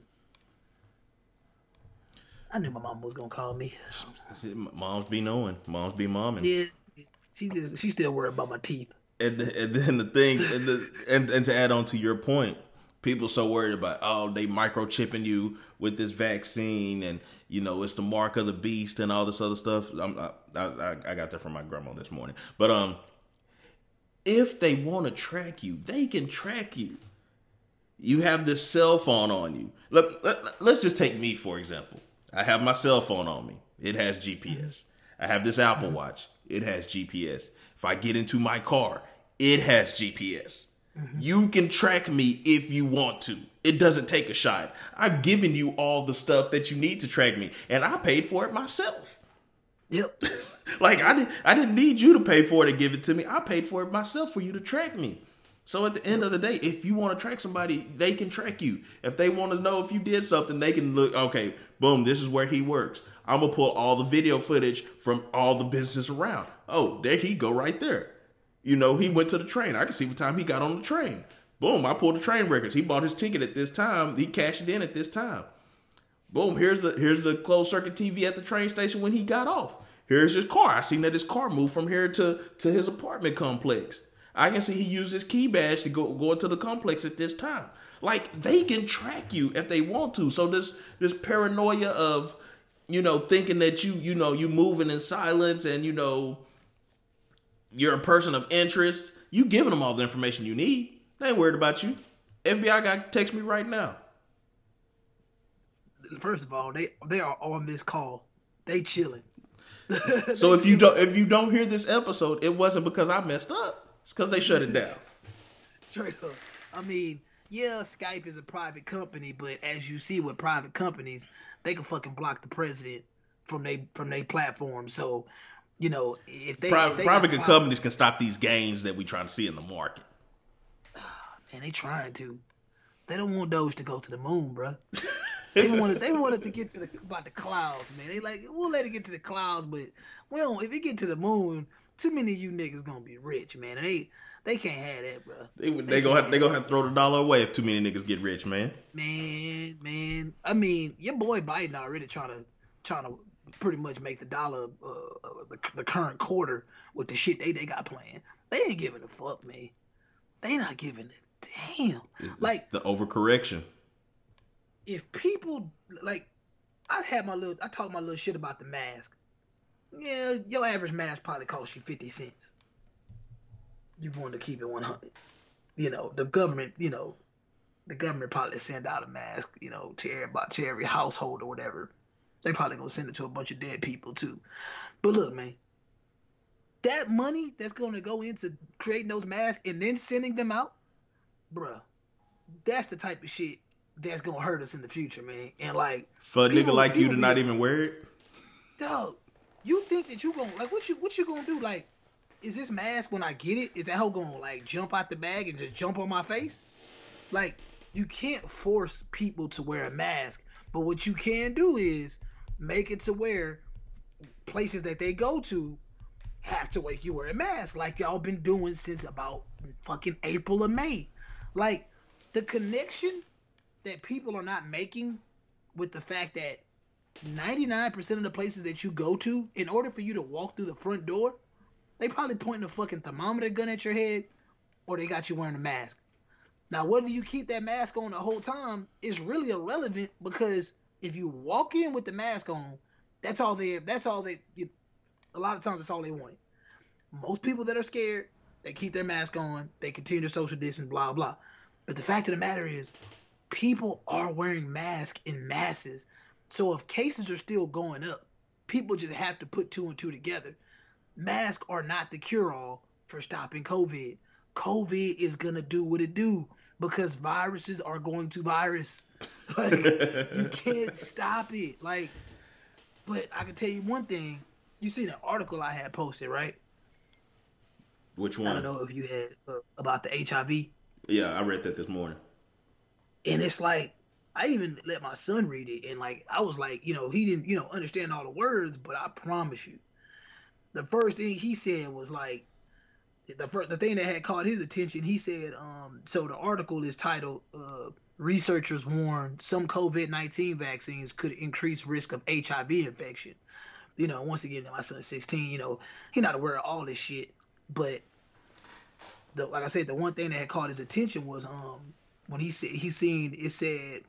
I knew my mom was gonna call me. Moms be knowing. Moms be momming. Yeah, she just she still worried about my teeth. And, and then the thing, and, the, and and to add on to your point, people so worried about oh they microchipping you with this vaccine, and you know it's the mark of the beast and all this other stuff. I, I I got that from my grandma this morning. But um, if they want to track you, they can track you. You have this cell phone on you. Let, let, let's just take me for example. I have my cell phone on me. It has GPS. I have this Apple Watch. It has GPS. If I get into my car, it has GPS. Mm-hmm. You can track me if you want to. It doesn't take a shot. I've given you all the stuff that you need to track me, and I paid for it myself. Yep. Like I didn't I didn't need you to pay for it and give it to me. I paid for it myself for you to track me. So at the end of the day, if you want to track somebody, they can track you. If they want to know if you did something, they can look, okay, boom, this is where he works. I'm gonna pull all the video footage from all the businesses around. Oh, there he go right there. You know, he went to the train. I can see what time he got on the train. Boom, I pulled the train records. He bought his ticket at this time. He cashed it in at this time. Boom, here's the here's the closed circuit TV at the train station when he got off. Here's his car. I seen that his car moved from here to, to his apartment complex. I can see he used his key badge to go, go into the complex at this time. Like they can track you if they want to. So this this paranoia of you know thinking that you you know you moving in silence and you know you're a person of interest. You giving them all the information you need. They ain't worried about you. FBI guy text me right now. First of all, they they are on this call. They chilling. So if you don't if you don't hear this episode, it wasn't because I messed up. It's because they shut it down. Straight up. I mean, yeah, Skype is a private company, but as you see with private companies, they can fucking block the president from they from their platform. So, you know, if they Private, if they private companies can stop these gains that we trying to see in the market. Ah, man, they trying to. They don't want those to go to the moon, bro. They wanted they wanted to get to the about the clouds, man. They like we'll let it get to the clouds, but we don't. If it get to the moon, too many of you niggas gonna be rich, man. And they they can't have that, bruh. They they gonna have, they gonna have to throw the dollar away if too many niggas get rich, man. Man, man. I mean, your boy Biden already trying to trying to pretty much make the dollar uh, uh, the, the current quarter with the shit they they got planned. They ain't giving a fuck, man. They not giving a damn. It's, it's Like the overcorrection. if people like, I had my little I talked my little shit about the mask. Yeah, your average mask probably costs you fifty cents. You want to keep it one hundred. You know, the government, you know, the government probably send out a mask, you know, to everybody, to every household or whatever. They probably gonna send it to a bunch of dead people too. But look, man, that money that's gonna go into creating those masks and then sending them out, bruh, that's the type of shit that's gonna hurt us in the future, man. And like, For a nigga People- like you to not even wear it, dog, you think that you gonna like what you what you gonna do? Like, is this mask when I get it? Is that hoe gonna like jump out the bag and just jump on my face? Like, you can't force people to wear a mask, but what you can do is make it to where places that they go to have to make you wear a mask, like y'all been doing since about fucking April or May. Like, the connection that people are not making with the fact that 99% of the places that you go to, in order for you to walk through the front door, they probably pointing a fucking thermometer gun at your head or they got you wearing a mask. Now, whether you keep that mask on the whole time is really irrelevant because if you walk in with the mask on, that's all they that's all they you, a lot of times that's all they want. Most people that are scared, they keep their mask on, they continue to social distance, blah blah. But the fact of the matter is, people are wearing masks in masses. So if cases are still going up, people just have to put two and two together. Masks are not the cure all for stopping COVID. COVID is gonna do what it do because viruses are going to virus. Like you can't stop it. Like, but I can tell you one thing. You seen an article I had posted, right? which one? I don't know if you had uh, about the HIV. Yeah, I read that this morning. and it's like I even let my son read it, and like I was like, you know, he didn't, you know, understand all the words, but I promise you, the first thing he said was like, the first, the thing that had caught his attention. He said, um, so the article is titled, uh, "Researchers warn some COVID-19 vaccines could increase risk of HIV infection." You know, once again, my son's 16. You know, he's not aware of all this shit, but the like I said, the one thing that had caught his attention was um when he said he seen it said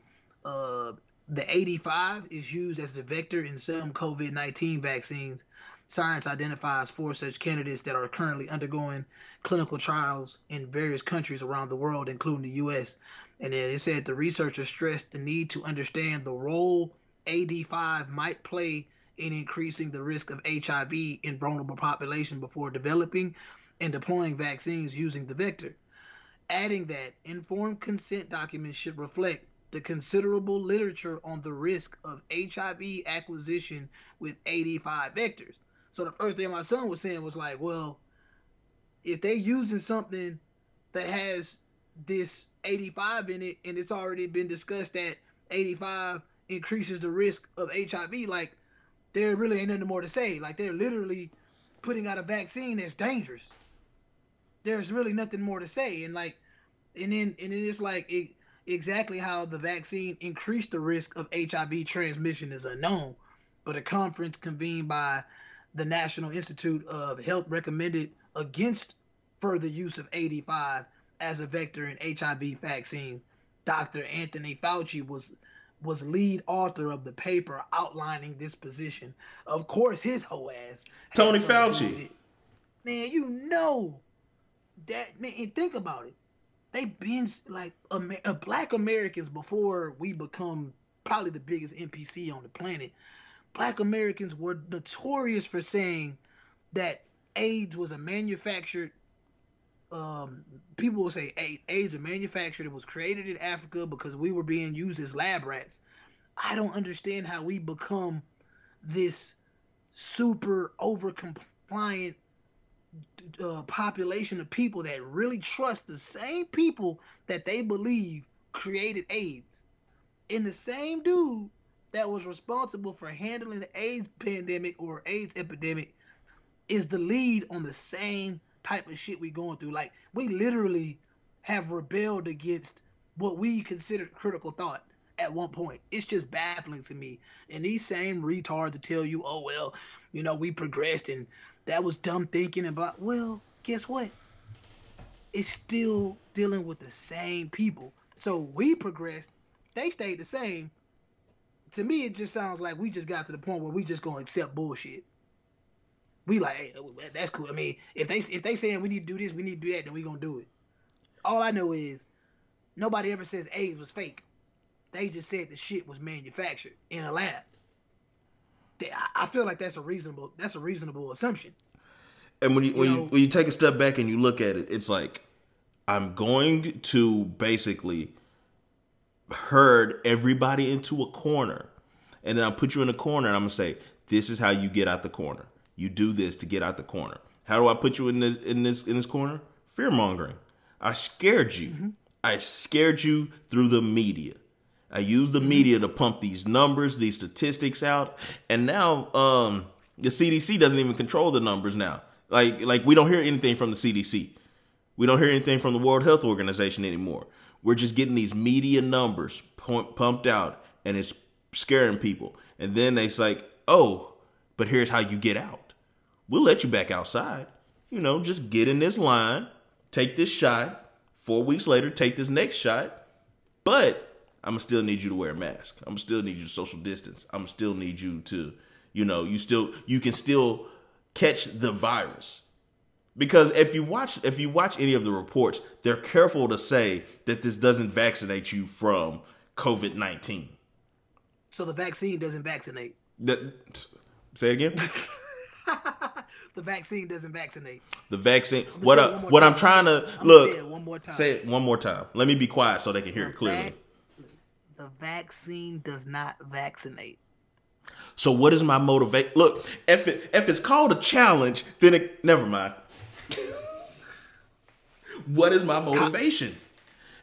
uh the AD5 is used as a vector in some COVID-19 vaccines. Science identifies four such candidates that are currently undergoing clinical trials in various countries around the world, including the U.S. And then it said the researchers stressed the need to understand the role AD5 might play in increasing the risk of HIV in vulnerable population before developing and deploying vaccines using the vector. Adding that informed consent documents should reflect the considerable literature on the risk of HIV acquisition with AD5 vectors. So the first thing my son was saying was like, well, if they using something that has this AD5 in it and it's already been discussed that AD5 increases the risk of HIV, like there really ain't nothing more to say. Like they're literally putting out a vaccine that's dangerous. There's really nothing more to say. And like and then and then it's like it, exactly how the vaccine increased the risk of HIV transmission is unknown. But a conference convened by the National Institute of Health recommended against further use of AD5 as a vector in HIV vaccine. Dr. Anthony Fauci was was lead author of the paper outlining this position. Of course, his whole ass. Tony something to do Fauci. Man, you know that man. And think about it. They've been like Amer- Black Americans before we become probably the biggest NPC on the planet. Black Americans were notorious for saying that AIDS was a manufactured. Um, people will say AIDS are manufactured. It was created in Africa because we were being used as lab rats. I don't understand how we become this super over compliant uh, population of people that really trust the same people that they believe created AIDS. And the same dude that was responsible for handling the AIDS pandemic or AIDS epidemic is the lead on the same type of shit we going through. Like we literally have rebelled against what we considered critical thought at one point. It's just baffling to me. And these same retards to tell you, oh well, you know, we progressed and that was dumb thinking and blah. Well, guess what? It's still dealing with the same people. So we progressed, they stayed the same. To me, it just sounds like we just got to the point where we just gonna accept bullshit. We like, hey, that's cool. I mean, if they if they saying we need to do this, we need to do that, then we gonna do it. All I know is nobody ever says AIDS was fake. They just said the shit was manufactured in a lab. They- I- feel like that's a reasonable that's a reasonable assumption. And when you when You you when you take a step back and you look at it, it's like I'm going to basically herd everybody into a corner, and then I'll put you in a corner, and I'm gonna say, "This is how you get out the corner. You do this to get out the corner." How do I put you in this in this in this corner? Fear mongering. I scared you. I scared you through the media. I used the media to pump these numbers, these statistics out, and now um, the CDC doesn't even control the numbers now. Like like we don't hear anything from the CDC. We don't hear anything from the World Health Organization anymore. We're just getting these media numbers pumped out, and it's scaring people. And then it's like, oh, but here's how you get out. We'll let you back outside. You know, just get in this line, take this shot. Four weeks later, take this next shot. But I'm gonna still need you to wear a mask. I'm still need you to social distance. I'm still need you to, you know, you still you can still catch the virus. Because if you watch if you watch any of the reports, they're careful to say that this doesn't vaccinate you from COVID nineteen. So the vaccine doesn't vaccinate. That say again. the vaccine doesn't vaccinate. The vaccine. What I, what I'm trying to I'm look. say it one more time. Say it one more time. Let me be quiet so they can hear it clearly. The vaccine does not vaccinate. So what is my motivate? Look, if it if it's called a challenge, then it never mind. what is my motivation?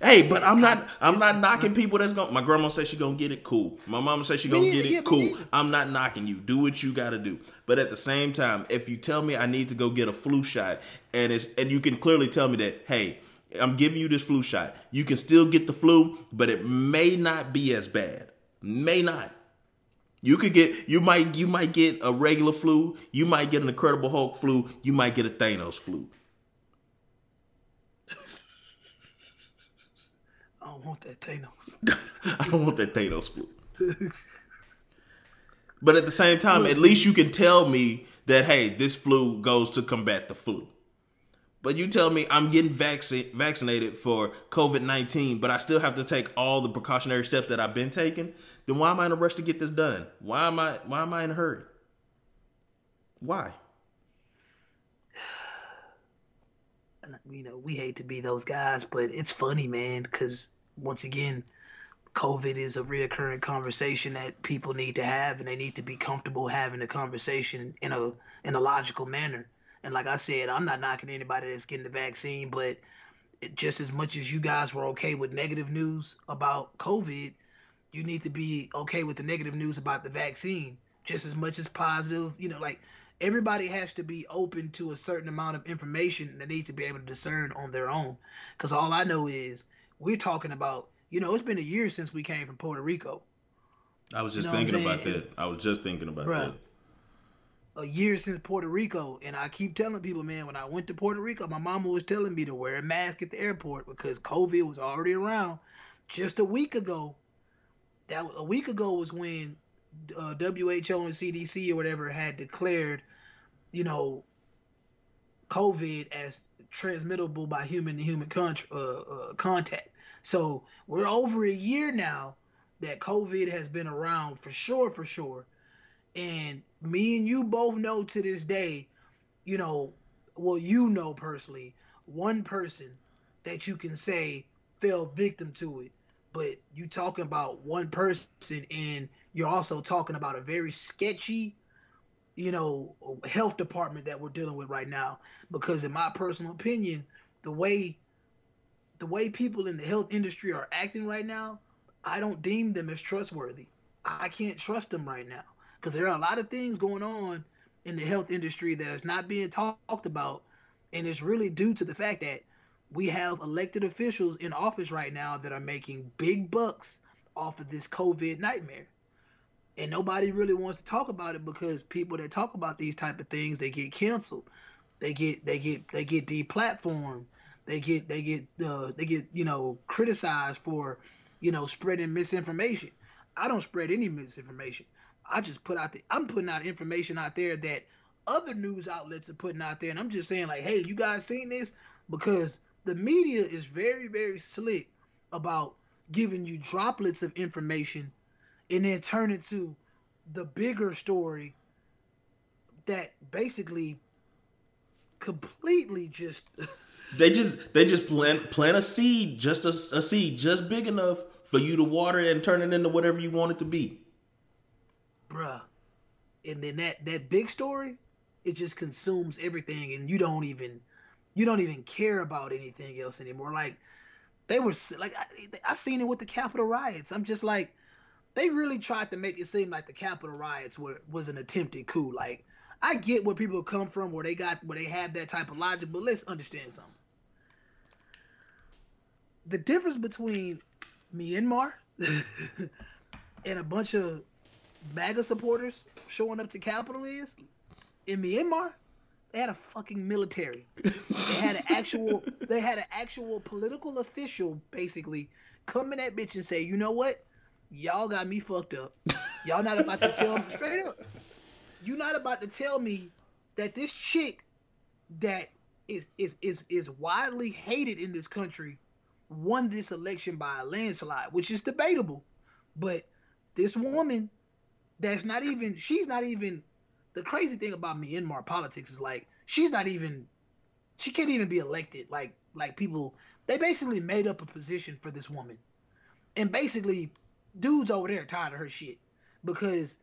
Hey, but I'm not I'm not knocking people that's going to my grandma says she gonna get it cool. My mama says she gonna get it cool. I'm not knocking you. Do what you gotta do. But at the same time, if you tell me I need to go get a flu shot and it's and you can clearly tell me that, hey, I'm giving you this flu shot. You can still get the flu, but it may not be as bad. May not. You could get you might you might get a regular flu, you might get an Incredible Hulk flu, you might get a Thanos flu. I don't want that Thanos. I don't want that Thanos flu. but at the same time, at least you can tell me that hey, this flu goes to combat the flu. But you tell me I'm getting vaccinated for COVID nineteen, but I still have to take all the precautionary steps that I've been taking. Then why am I in a rush to get this done? Why am I why am I in a hurry? Why? You know, we hate to be those guys, but it's funny, man, because once again, COVID is a reoccurring conversation that people need to have, and they need to be comfortable having the conversation in a in a logical manner. And like I said, I'm not knocking anybody that's getting the vaccine, but it, just as much as you guys were okay with negative news about COVID, you need to be okay with the negative news about the vaccine just as much as positive. You know, like everybody has to be open to a certain amount of information and they need to be able to discern on their own. Because all I know is we're talking about, you know, it's been a year since we came from Puerto Rico. I was just You know thinking about that. I was just thinking about Bruh. that. A year since Puerto Rico, and I keep telling people, man, when I went to Puerto Rico, my mama was telling me to wear a mask at the airport because COVID was already around. just a week ago, that a week ago was when uh, WHO and CDC or whatever had declared, you know, COVID as transmittable by human to human uh, uh, contact. So we're over a year now that COVID has been around for sure, for sure. And me and you both know to this day, you know, well, you know personally, one person that you can say fell victim to it. But you talking about one person and you're also talking about a very sketchy, you know, health department that we're dealing with right now. Because in my personal opinion, the way the way people in the health industry are acting right now, I don't deem them as trustworthy. I can't trust them right now because there are a lot of things going on in the health industry that is not being talked about, and it's really due to the fact that we have elected officials in office right now that are making big bucks off of this COVID nightmare. And nobody really wants to talk about it because people that talk about these type of things they get canceled, they get they get they get deplatformed, they get they get uh, they get you know criticized for you know spreading misinformation. I don't spread any misinformation. I just put out the I'm putting out information out there that other news outlets are putting out there, and I'm just saying like, hey, you guys seen this? Because the media is very very slick about giving you droplets of information and then turn it to the bigger story that basically completely just They just they just plant plant a seed, just a, a seed, just big enough for you to water it and turn it into whatever you want it to be. Bruh. And then that that big story, it just consumes everything, and you don't even you don't even care about anything else anymore. Like they were like I, I seen it with the Capitol riots. I'm just like they really tried to make it seem like the Capitol riots were was an attempted coup. Like I get where people come from, where they got where they have that type of logic, but let's understand something. The difference between Myanmar and a bunch of MAGA supporters showing up to Capitol is in Myanmar, they had a fucking military. They had an actual they had an actual political official basically come in that bitch and say, you know what? Y'all got me fucked up. Y'all not about to tell me straight up. You not about to tell me that this chick that is is is is widely hated in this country won this election by a landslide, which is debatable. But this woman that's not even she's not even the crazy thing about Myanmar politics is like she's not even she can't even be elected. Like like people they basically made up a position for this woman. And basically dudes over there tired of her shit because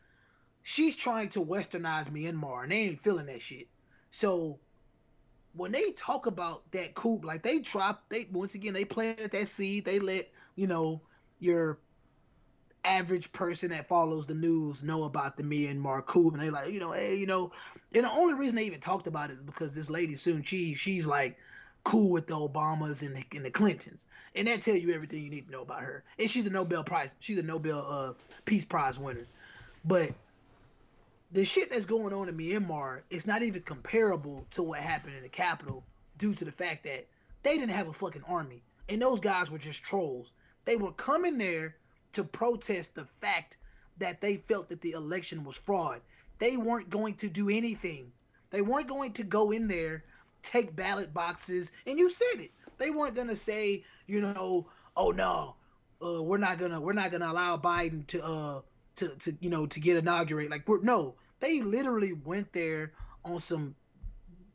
she's trying to westernize Myanmar and they ain't feeling that shit. So when they talk about that coup, like they drop, they once again they planted that seed. They let you know your average person that follows the news know about the Myanmar coup, and they like you know, hey, you know, and the only reason they even talked about it is because this lady Suu Kyi, she's like cool with the Obamas and the, and the Clintons, and that tell you everything you need to know about her. And she's a Nobel Prize, she's a Nobel uh, Peace Prize winner, but the shit that's going on in Myanmar is not even comparable to what happened in the capital due to the fact that they didn't have a fucking army and those guys were just trolls. They were coming there to protest the fact that they felt that the election was fraud. They weren't going to do anything. They weren't going to go in there, take ballot boxes, and you said it. They weren't going to say, you know, oh no, uh, we're not gonna we're not gonna allow Biden to uh to, to you know to get inaugurated. Like we're no, they literally went there on some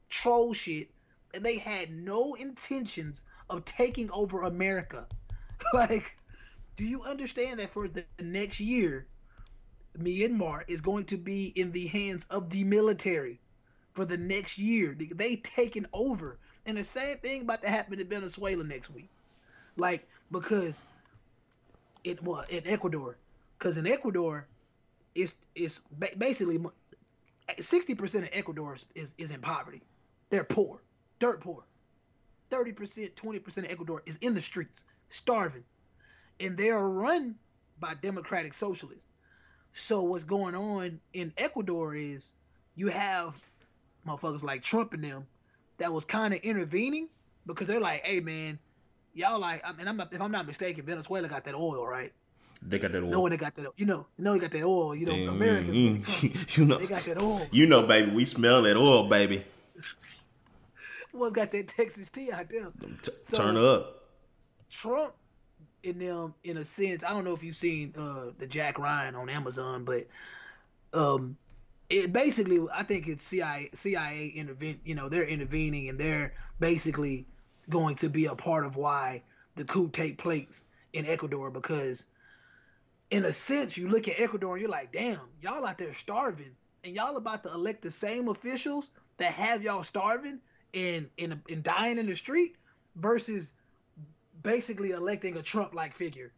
troll shit, and they had no intentions of taking over America. like, do you understand that for the, next year, Myanmar is going to be in the hands of the military for the next year? They, they taking over, and the same thing about to happen in Venezuela next week. Like because it well in Ecuador, because in Ecuador, it's it's basically sixty percent of Ecuador is, is is in poverty. They're poor, dirt poor. Thirty percent, twenty percent of Ecuador is in the streets, starving, and they are run by democratic socialists. So what's going on in Ecuador is you have motherfuckers like Trump and them that was kind of intervening because they're like, hey man, y'all like, I mean, I'm not, if I'm not mistaken, Venezuela got that oil, right? They got that oil. No one they got that, you know, no one got that oil. You know, Mm, Americans, mm, you know, they got that oil. you know, baby, we smell that oil, baby. What's got that Texas tea out there. T- So- turn up. Trump, in them, in a sense, I don't know if you've seen uh, the Jack Ryan on Amazon, but um, it basically, I think it's CIA, CIA intervene. You know, they're intervening and they're basically going to be a part of why the coup take place in Ecuador because, in a sense, you look at Ecuador and you're like, damn, y'all out there starving, and y'all about to elect the same officials that have y'all starving and and, and dying in the street versus basically electing a Trump like figure.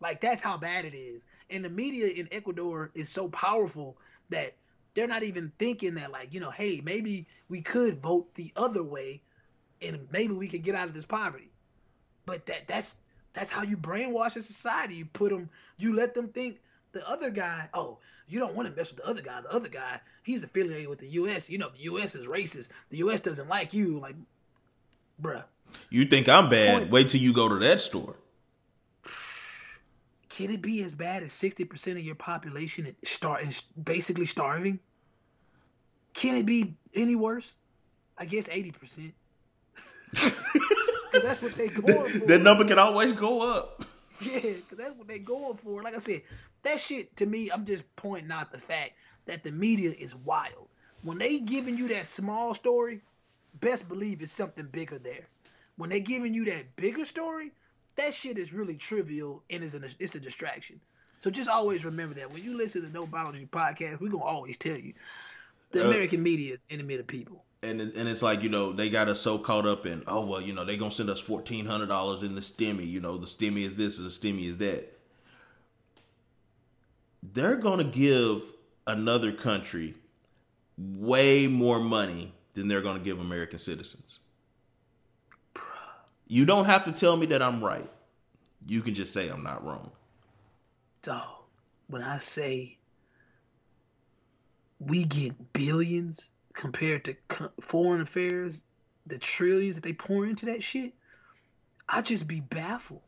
Like that's how bad it is. And the media in Ecuador is so powerful that they're not even thinking that like, you know, hey, maybe we could vote the other way and maybe we can get out of this poverty. But that that's that's how you brainwash a society. You put them you let them think the other guy, oh, you don't want to mess with the other guy. The other guy, he's affiliated with the US. You know, the US is racist. The US doesn't like you. Like, bruh. You think I'm bad? Point. Wait till you go to that store. Can it be as bad as sixty percent of your population start basically starving? Can it be any worse? I guess eighty percent. Because that's what they going for. that number can always go up. Yeah, because that's what they going for. Like I said, that shit to me, I'm just pointing out the fact that the media is wild. When they giving you that small story, best believe it's something bigger there. When they're giving you that bigger story, that shit is really trivial and is an, it's a distraction. So just always remember that when you listen to No Biology podcast, we're gonna always tell you the Uh, American media is enemy of the people. And and it's like you know they got us so caught up in oh well you know they gonna send us fourteen hundred dollars in the stimmy you know the stimmy is this or the stimmy is that. They're gonna give another country way more money than they're gonna give American citizens. You don't have to tell me that I'm right. You can just say I'm not wrong. Dog, when I say we get billions compared to foreign affairs, the trillions that they pour into that shit, I just be baffled.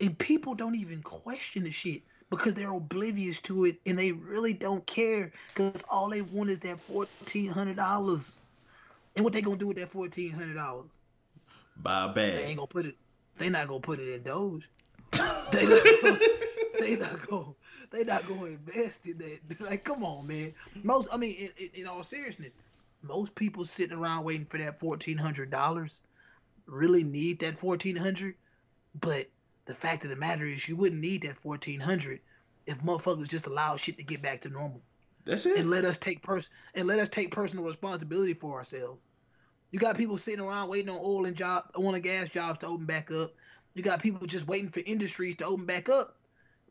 And people don't even question the shit because they're oblivious to it and they really don't care because all they want is that fourteen hundred dollars. And what they gonna do with that fourteen hundred dollars? Buy a They bag. ain't gonna put it. They not gonna put it in Doge. they not gonna, they not gonna they not gonna invest in that. Like, come on, man. Most, I mean, in, in, in all seriousness, most people sitting around waiting for that fourteen hundred dollars really need that fourteen hundred. But the fact of the matter is, you wouldn't need that fourteen hundred if motherfuckers just allow shit to get back to normal That's it. and let us take pers- and let us take personal responsibility for ourselves. You got people sitting around waiting on oil and job, oil and gas jobs to open back up. You got people just waiting for industries to open back up.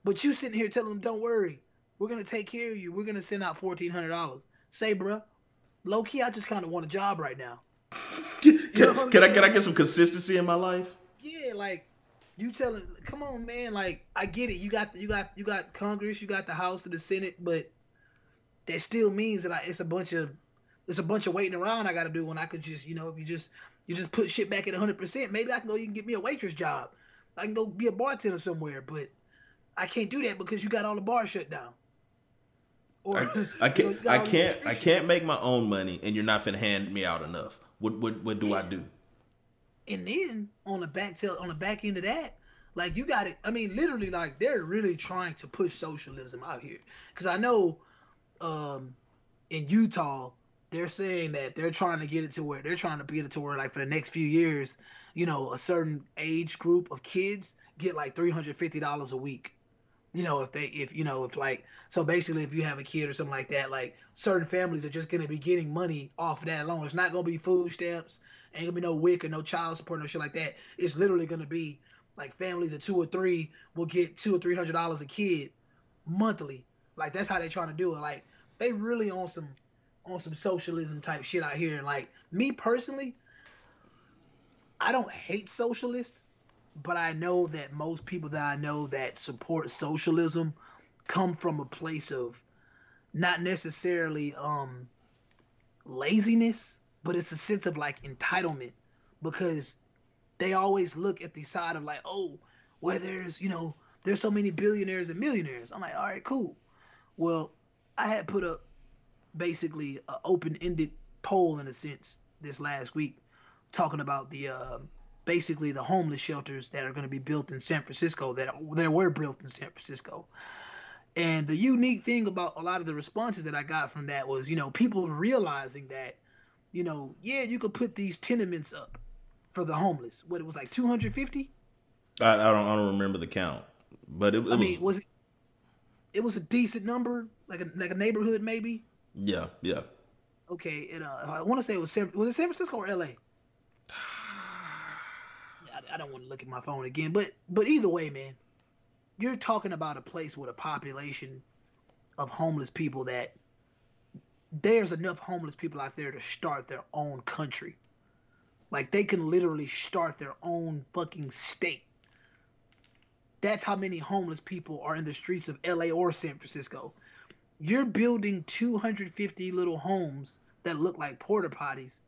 But you sitting here telling them, "Don't worry, we're gonna take care of you. We're gonna send out fourteen hundred dollars." Say, bruh, low key, I just kind of want a job right now. Can, know what I'm can I can I get some consistency in my life? Yeah, like you telling, come on, man. Like I get it. You got you got you got Congress, you got the House and the Senate, but that still means that I, it's a bunch of it's a bunch of waiting around I got to do when I could just you know if you just you just put shit back at 100. percent Maybe I can go. You can get me a waitress job. I can go be a bartender somewhere, but I can't do that because you got all the bars shut down. Or I, I can't you got I can't I can't make my own money and you're not finna hand me out enough. What what what do I do? And then on the back tail, on the back end of that, like you got it. I mean, literally, like they're really trying to push socialism out here. Because I know, um, in Utah, they're saying that they're trying to get it to where they're trying to get it to where, like, for the next few years, you know, a certain age group of kids get like three hundred fifty dollars a week. You know, if they, if you know, if like, so basically, if you have a kid or something like that, like certain families are just gonna be getting money off that alone. It's not gonna be food stamps, ain't gonna be no WIC or no child support, no shit like that. It's literally gonna be like families of two or three will get two or three hundred dollars a kid monthly. Like that's how they're trying to do it. Like they really on some on some socialism type shit out here. And like me personally, I don't hate socialists, but I know that most people that I know that support socialism come from a place of not necessarily um laziness, but it's a sense of like entitlement because they always look at the side of like, oh, where there's, you know, there's so many billionaires and millionaires. I'm like, all right, cool. Well, I had put up basically an open-ended poll in a sense this last week, talking about the uh, basically the homeless shelters that are going to be built in San Francisco that that were built in San Francisco. And the unique thing about a lot of the responses that I got from that was, you know, people realizing that, you know, yeah, you could put these tenements up for the homeless. What it was like 250? I, I don't I don't remember the count, but it, it I was mean, was it? It was a decent number, like a like a neighborhood maybe. Yeah yeah. Okay, it, uh, I want to say it was San, was it San Francisco or L.A. Yeah, I, I don't want to look at my phone again, but but either way, man, you're talking about a place with a population of homeless people that there's enough homeless people out there to start their own country. Like they can literally start their own fucking state. That's how many homeless people are in the streets of LA or San Francisco. You're building 250 little homes that look like porta potties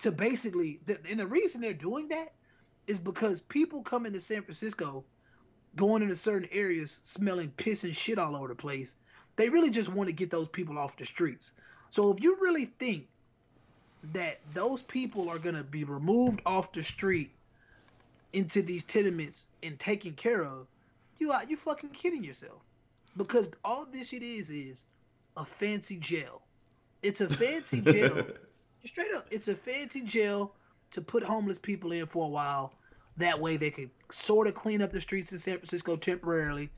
to basically, and the reason they're doing that is because people come into San Francisco, going into certain areas, smelling piss and shit all over the place. They really just want to get those people off the streets. So if you really think that those people are gonna be removed off the street into these tenements and taken care of, you are you fucking kidding yourself. Because all this shit is is a fancy jail. It's a fancy jail. Straight up, it's a fancy jail to put homeless people in for a while. That way they could sort of clean up the streets in San Francisco temporarily,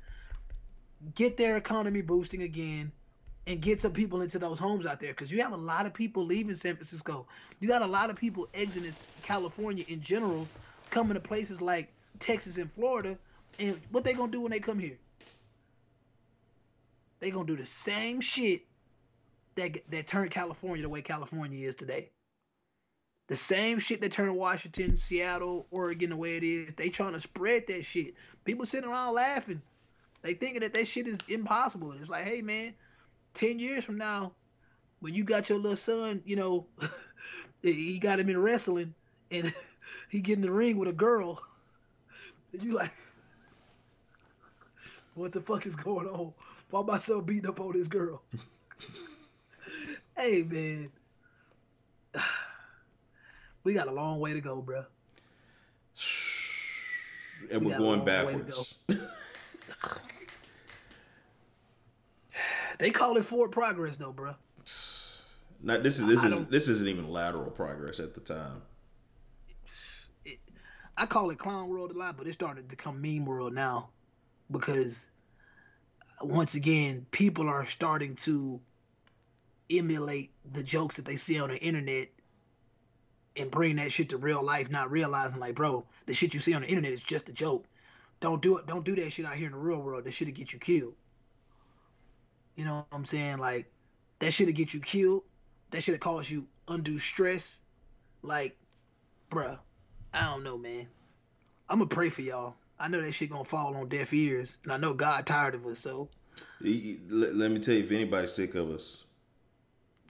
get their economy boosting again, and get some people into those homes out there. Because you have a lot of people leaving San Francisco. You got a lot of people exiting California in general, coming to places like Texas and Florida. And what they gonna do when they come here? They gonna do the same shit that that turned California the way California is today. The same shit that turned Washington, Seattle, Oregon the way it is. They trying to spread that shit. People sitting around laughing. They thinking that that shit is impossible. And it's like, hey man, ten years from now, when you got your little son, you know, he got him in wrestling, and he get in the ring with a girl, and you like, what the fuck is going on? Why my son beating up on this girl? hey man, we got a long way to go, bro. And We we're going backwards. They call it forward progress though, bro. Now this is this is this isn't even lateral progress at the time. I call it clown world a lot, but it's starting to become meme world now because once again, people are starting to emulate the jokes that they see on the internet and bring that shit to real life, not realizing like, bro, the shit you see on the internet is just a joke. Don't do it. Don't do that shit out here in the real world. That shit'll get you killed. You know what I'm saying? Like that shit'll get you killed. That shit'll cause you undue stress. Like, bruh, I don't know, man. I'm gonna pray for y'all. I know that shit gonna fall on deaf ears, and I know God tired of us. So Let, me tell you, if anybody's sick of us,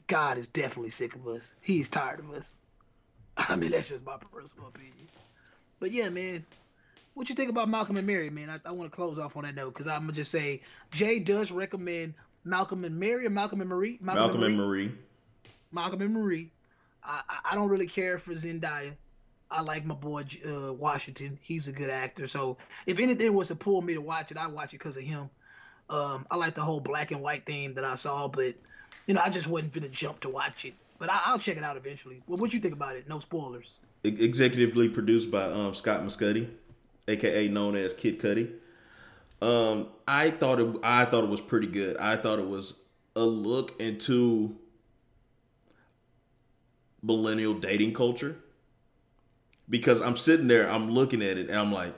God is definitely sick of us. He's tired of us. I mean, that's just my personal opinion. But yeah, man, what you think about Malcolm and Mary, man? I, I want to close off on that note because I'm gonna just say Jay does recommend Malcolm and Mary or Malcolm and Marie. Malcolm and Marie. Malcolm and Marie. I, I- I don't really care for Zendaya. I like my boy uh, Washington. He's a good actor. So if anything was to pull me to watch it, I'd watch it because of him. Um, I like the whole black and white theme that I saw, but you know I just wasn't gonna jump to watch it. But I, I'll check it out eventually. Well, what you think about it? No spoilers. Executively produced by um, Scott Mescudi, aka known as Kid Cudi. Um, I thought it. I thought it was pretty good. I thought it was a look into millennial dating culture because I'm sitting there, I'm looking at it, and I'm like,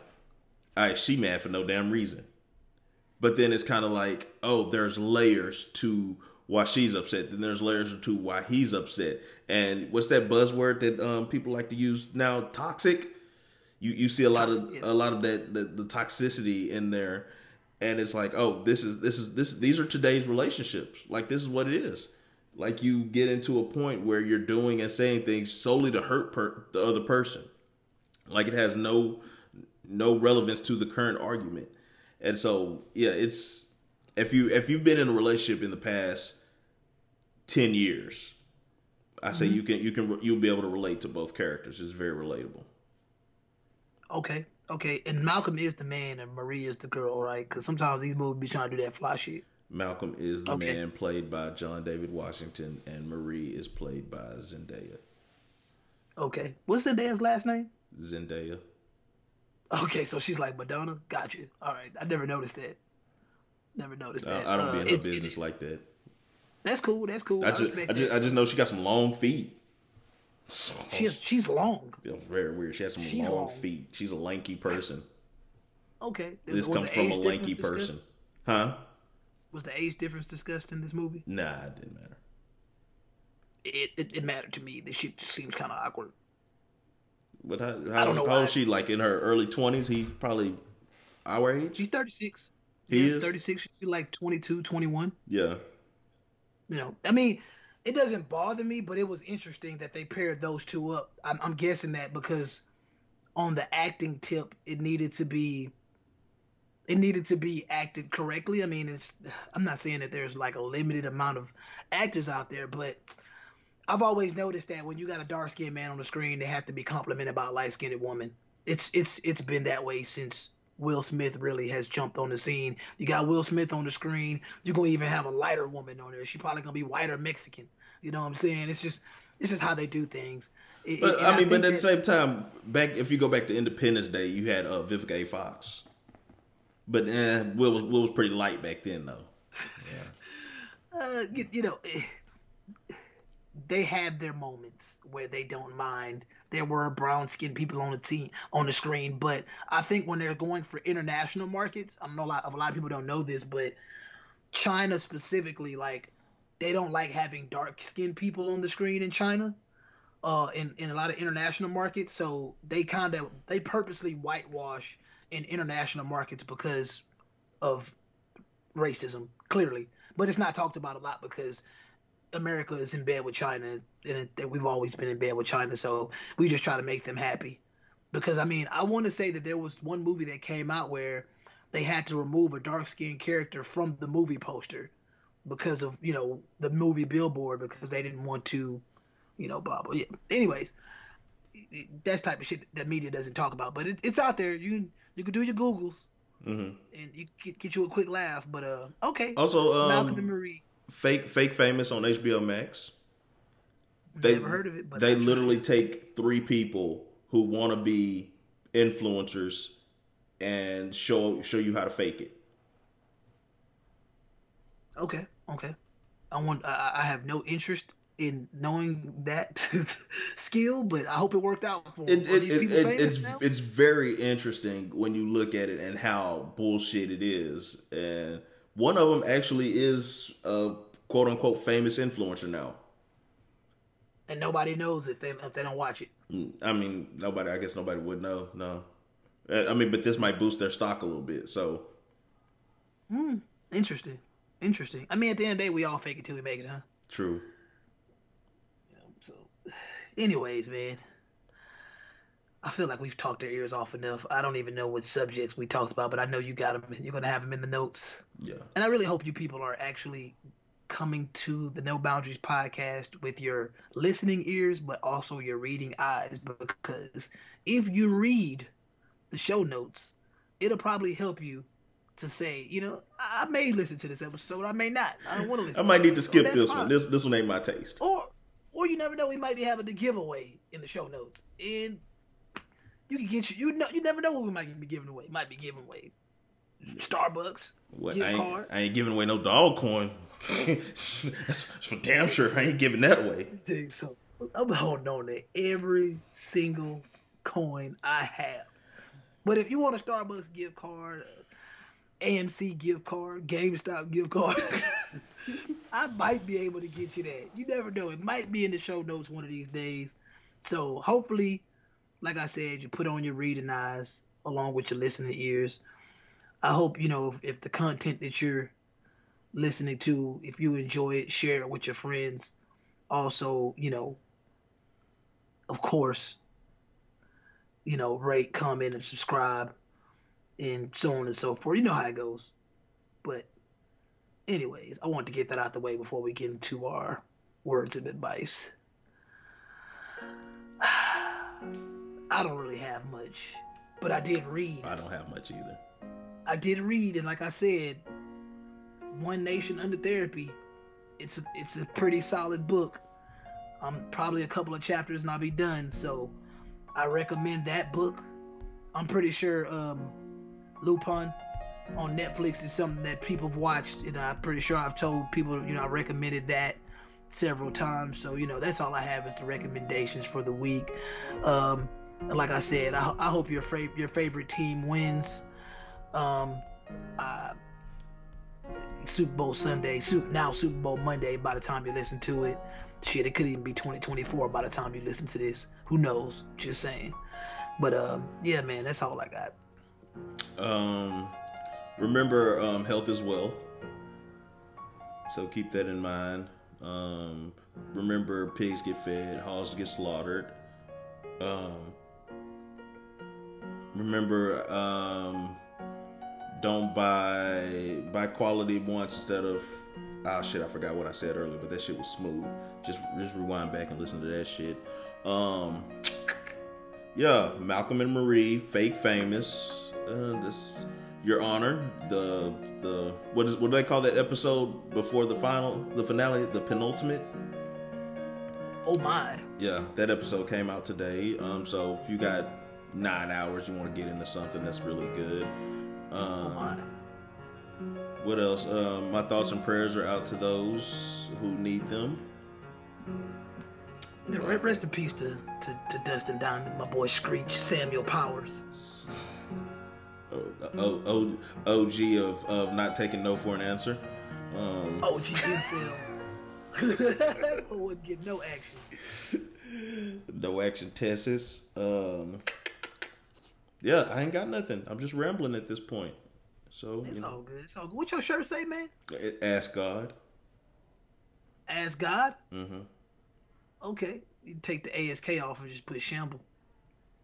all right, she mad for no damn reason. But then it's kind of like, oh, there's layers to why she's upset. Then there's layers to why he's upset. And what's that buzzword that um, people like to use now? Toxic. You you see a lot of a lot of that the, the toxicity in there, and it's like, oh, this is this is this these are today's relationships. Like this is what it is. Like you get into a point where you're doing and saying things solely to hurt per, the other person. Like it has no no relevance to the current argument. And so, yeah, it's if you if you've been in a relationship in the past 10 years, I say mm-hmm. you can you can you'll be able to relate to both characters. It's very relatable. Okay, okay. And Malcolm is the man and Marie is the girl, right? Because sometimes these movies be trying to do that fly shit. Malcolm is the Okay. man played by John David Washington and Marie is played by Zendaya. Okay. What's Zendaya's last name? Zendaya. Okay, so she's like Madonna. Gotcha. All right. I never noticed that. Never noticed that. I, I don't Uh, be in her it's- business it- like that. That's cool. That's cool. I, I just, I just. I just know she got some long feet. So, she's she's long. very weird. She has some long long. feet. She's a lanky person. Okay. This Was comes from a lanky person, discussed? huh? Was the age difference discussed in this movie? Nah, it didn't matter. It it, it mattered to me. This shit seems kind of awkward. But how, I don't know how old is she? Like in her early twenties? He's probably our age. She's 36. He yeah, is? 36. She's like 22, 21. Yeah, You know, I mean, it doesn't bother me, but it was interesting that they paired those two up. I'm, I'm guessing that because on the acting tip, it needed to be, it needed to be acted correctly. I mean, it's, I'm not saying that there's like a limited amount of actors out there, but I've always noticed that when you got a dark skinned man on the screen, they have to be complimented by a light skinned woman. It's it's it's been that way since Will Smith really has jumped on the scene. You got Will Smith on the screen. You're gonna even have a lighter woman on there. She probably gonna be white or Mexican. You know what I'm saying? It's just it's just how they do things. It- but I mean, but at the same time, back if you go back to Independence Day, you had uh, Vivica A. Fox. But eh, Will was Will was pretty light back then, though. uh, you, you know, eh, they have their moments where they don't mind. There were brown skinned people on the team on the screen, but I think when they're going for international markets, I know a lot, of a lot of people don't know this, but China specifically, like they don't like having dark skinned people on the screen in China. Uh, in, in a lot of international markets, so they kind of they purposely whitewash in international markets because of racism, clearly. But it's not talked about a lot because America is in bed with China, and that we've always been in bed with China. So we just try to make them happy. Because I mean, I want to say that there was one movie that came out where they had to remove a dark skinned character from the movie poster because of you know the movie billboard because they didn't want to, you know, blah blah. Yeah. Anyways, that's type of shit that media doesn't talk about, but it, it's out there. You can you can do your googles hmm and you get, get you a quick laugh. But uh, okay. Also, Malcolm and um, Marie. Fake fake famous on HBO Max. They Never heard of it, but they literally take three people who want to be influencers and show show you how to fake it. Okay, okay. I want. I, I have no interest in knowing that skill, but I hope it worked out for, It, for it, these people. it, it's now? it's very interesting when you look at it and how bullshit it is. And one of them actually is a quote unquote famous influencer now. and nobody knows if they if they don't watch it. I mean, nobody. I guess nobody would know. No, Uh, I mean, but this might boost their stock a little bit. So Hmm. Interesting. Interesting. I mean, at the end of the day, we all fake it till we make it, huh? true. So, anyways, man, I feel like we've talked our ears off enough. I don't even know what subjects we talked about, but I know you got them. You're gonna have them in the notes. Yeah. And I really hope you people are actually coming to the No Boundaries podcast with your listening ears, but also your reading eyes. Because if you read the show notes, it'll probably help you to say, you know, I may listen to this episode, I may not. I don't want to listen. I might to need to skip this one. This this one ain't my taste. Or, or you never know, we might be having a giveaway in the show notes, and you can get you. You know, you never know what we might be giving away. Might be giving away Starbucks. What, gift I, ain't, card. I ain't giving away no dog coin. that's, for damn sure. I ain't giving that away. So I'm holding on to every single coin I have. But if you want a Starbucks gift card, AMC gift card, GameStop gift card, I might be able to get you that. You never know. It might be in the show notes one of these days. So hopefully, like I said, you put on your reading eyes along with your listening ears. I hope you know if, if the content that you're listening to, if you enjoy it, share it with your friends. Also, you know, of course, you know, rate, comment, and subscribe, and so on and so forth. You know how it goes. But, anyways, I want to get that out the way before we get into our words of advice. I don't really have much, but I did read. I don't have much either. I did read, and like I said, One Nation Under Therapy. It's a, it's a pretty solid book. I'm probably a couple of chapters and I'll be done. So I recommend that book. I'm pretty sure um, Lupin on Netflix is something that people have watched, and I'm pretty sure I've told people, you know, I recommended that several times. So you know, that's all I have is the recommendations for the week. Um, like I said, I, I hope your favorite your favorite team wins. Um, uh, Super Bowl Sunday, Super, now Super Bowl Monday. By the time you listen to it, shit, it could even be 2024 by the time you listen to this. Who knows? Just saying. But um, yeah, man, that's all I got. Um, remember, um, health is wealth. So keep that in mind. Um, remember, pigs get fed, hogs get slaughtered. Um, remember, um, don't buy buy quality once instead of ah shit. I forgot what I said earlier, but that shit was smooth. Just just rewind back and listen to that shit. Um, yeah, Malcolm and Marie, fake famous. Uh, this, Your Honor, the the what is what do they call that episode before the final, the finale, the penultimate? Oh my. Yeah, that episode came out today. Um, so if you got nine hours, you want to get into something that's really good. Oh Um, what else? Um, my thoughts and prayers are out to those who need them. Yeah, Rest in peace to, to, to Dustin Diamond, my boy Screech, Samuel Powers. O, o, o, OG of, of not taking no for an answer. Um, Oh, did sell. I wouldn't get no action. no action tests. Um, yeah, I ain't got nothing. I'm just rambling at this point. So It's you all good. It's all good. What your shirt say, man? ask God. Ask God. hmm Okay. You take the ASK off and just put Shamble.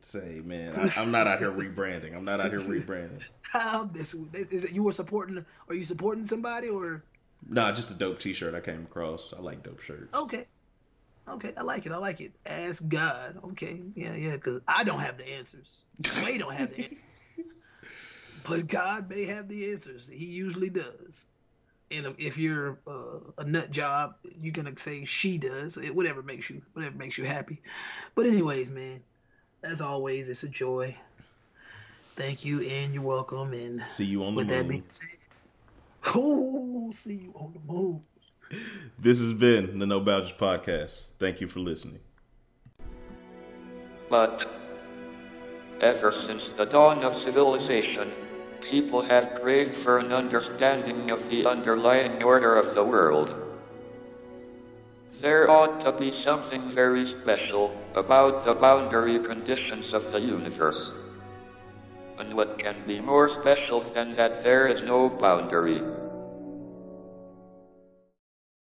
Say, man, I, I'm not out here rebranding. I'm not out here rebranding. This. Is it you were supporting? Are you supporting somebody or? Nah, just a dope T-shirt I came across. I like dope shirts. Okay. Okay, I like it. I like it. Ask God. Okay, yeah, yeah, because I don't have the answers. Way don't have the answers. but God may have the answers. He usually does. And if you're uh, a nut job, you're gonna say she does. It- Whatever makes you, whatever makes you happy. But anyways, man, as always, it's a joy. Thank you, and you're welcome. And See you on the with that moon. being said, oh, see you on the moon. This has been the No Boundaries podcast. Thank you for listening. But ever since the dawn of civilization, people have craved for an understanding of the underlying order of the world. There ought to be something very special about the boundary conditions of the universe. And what can be more special than that there is no boundary?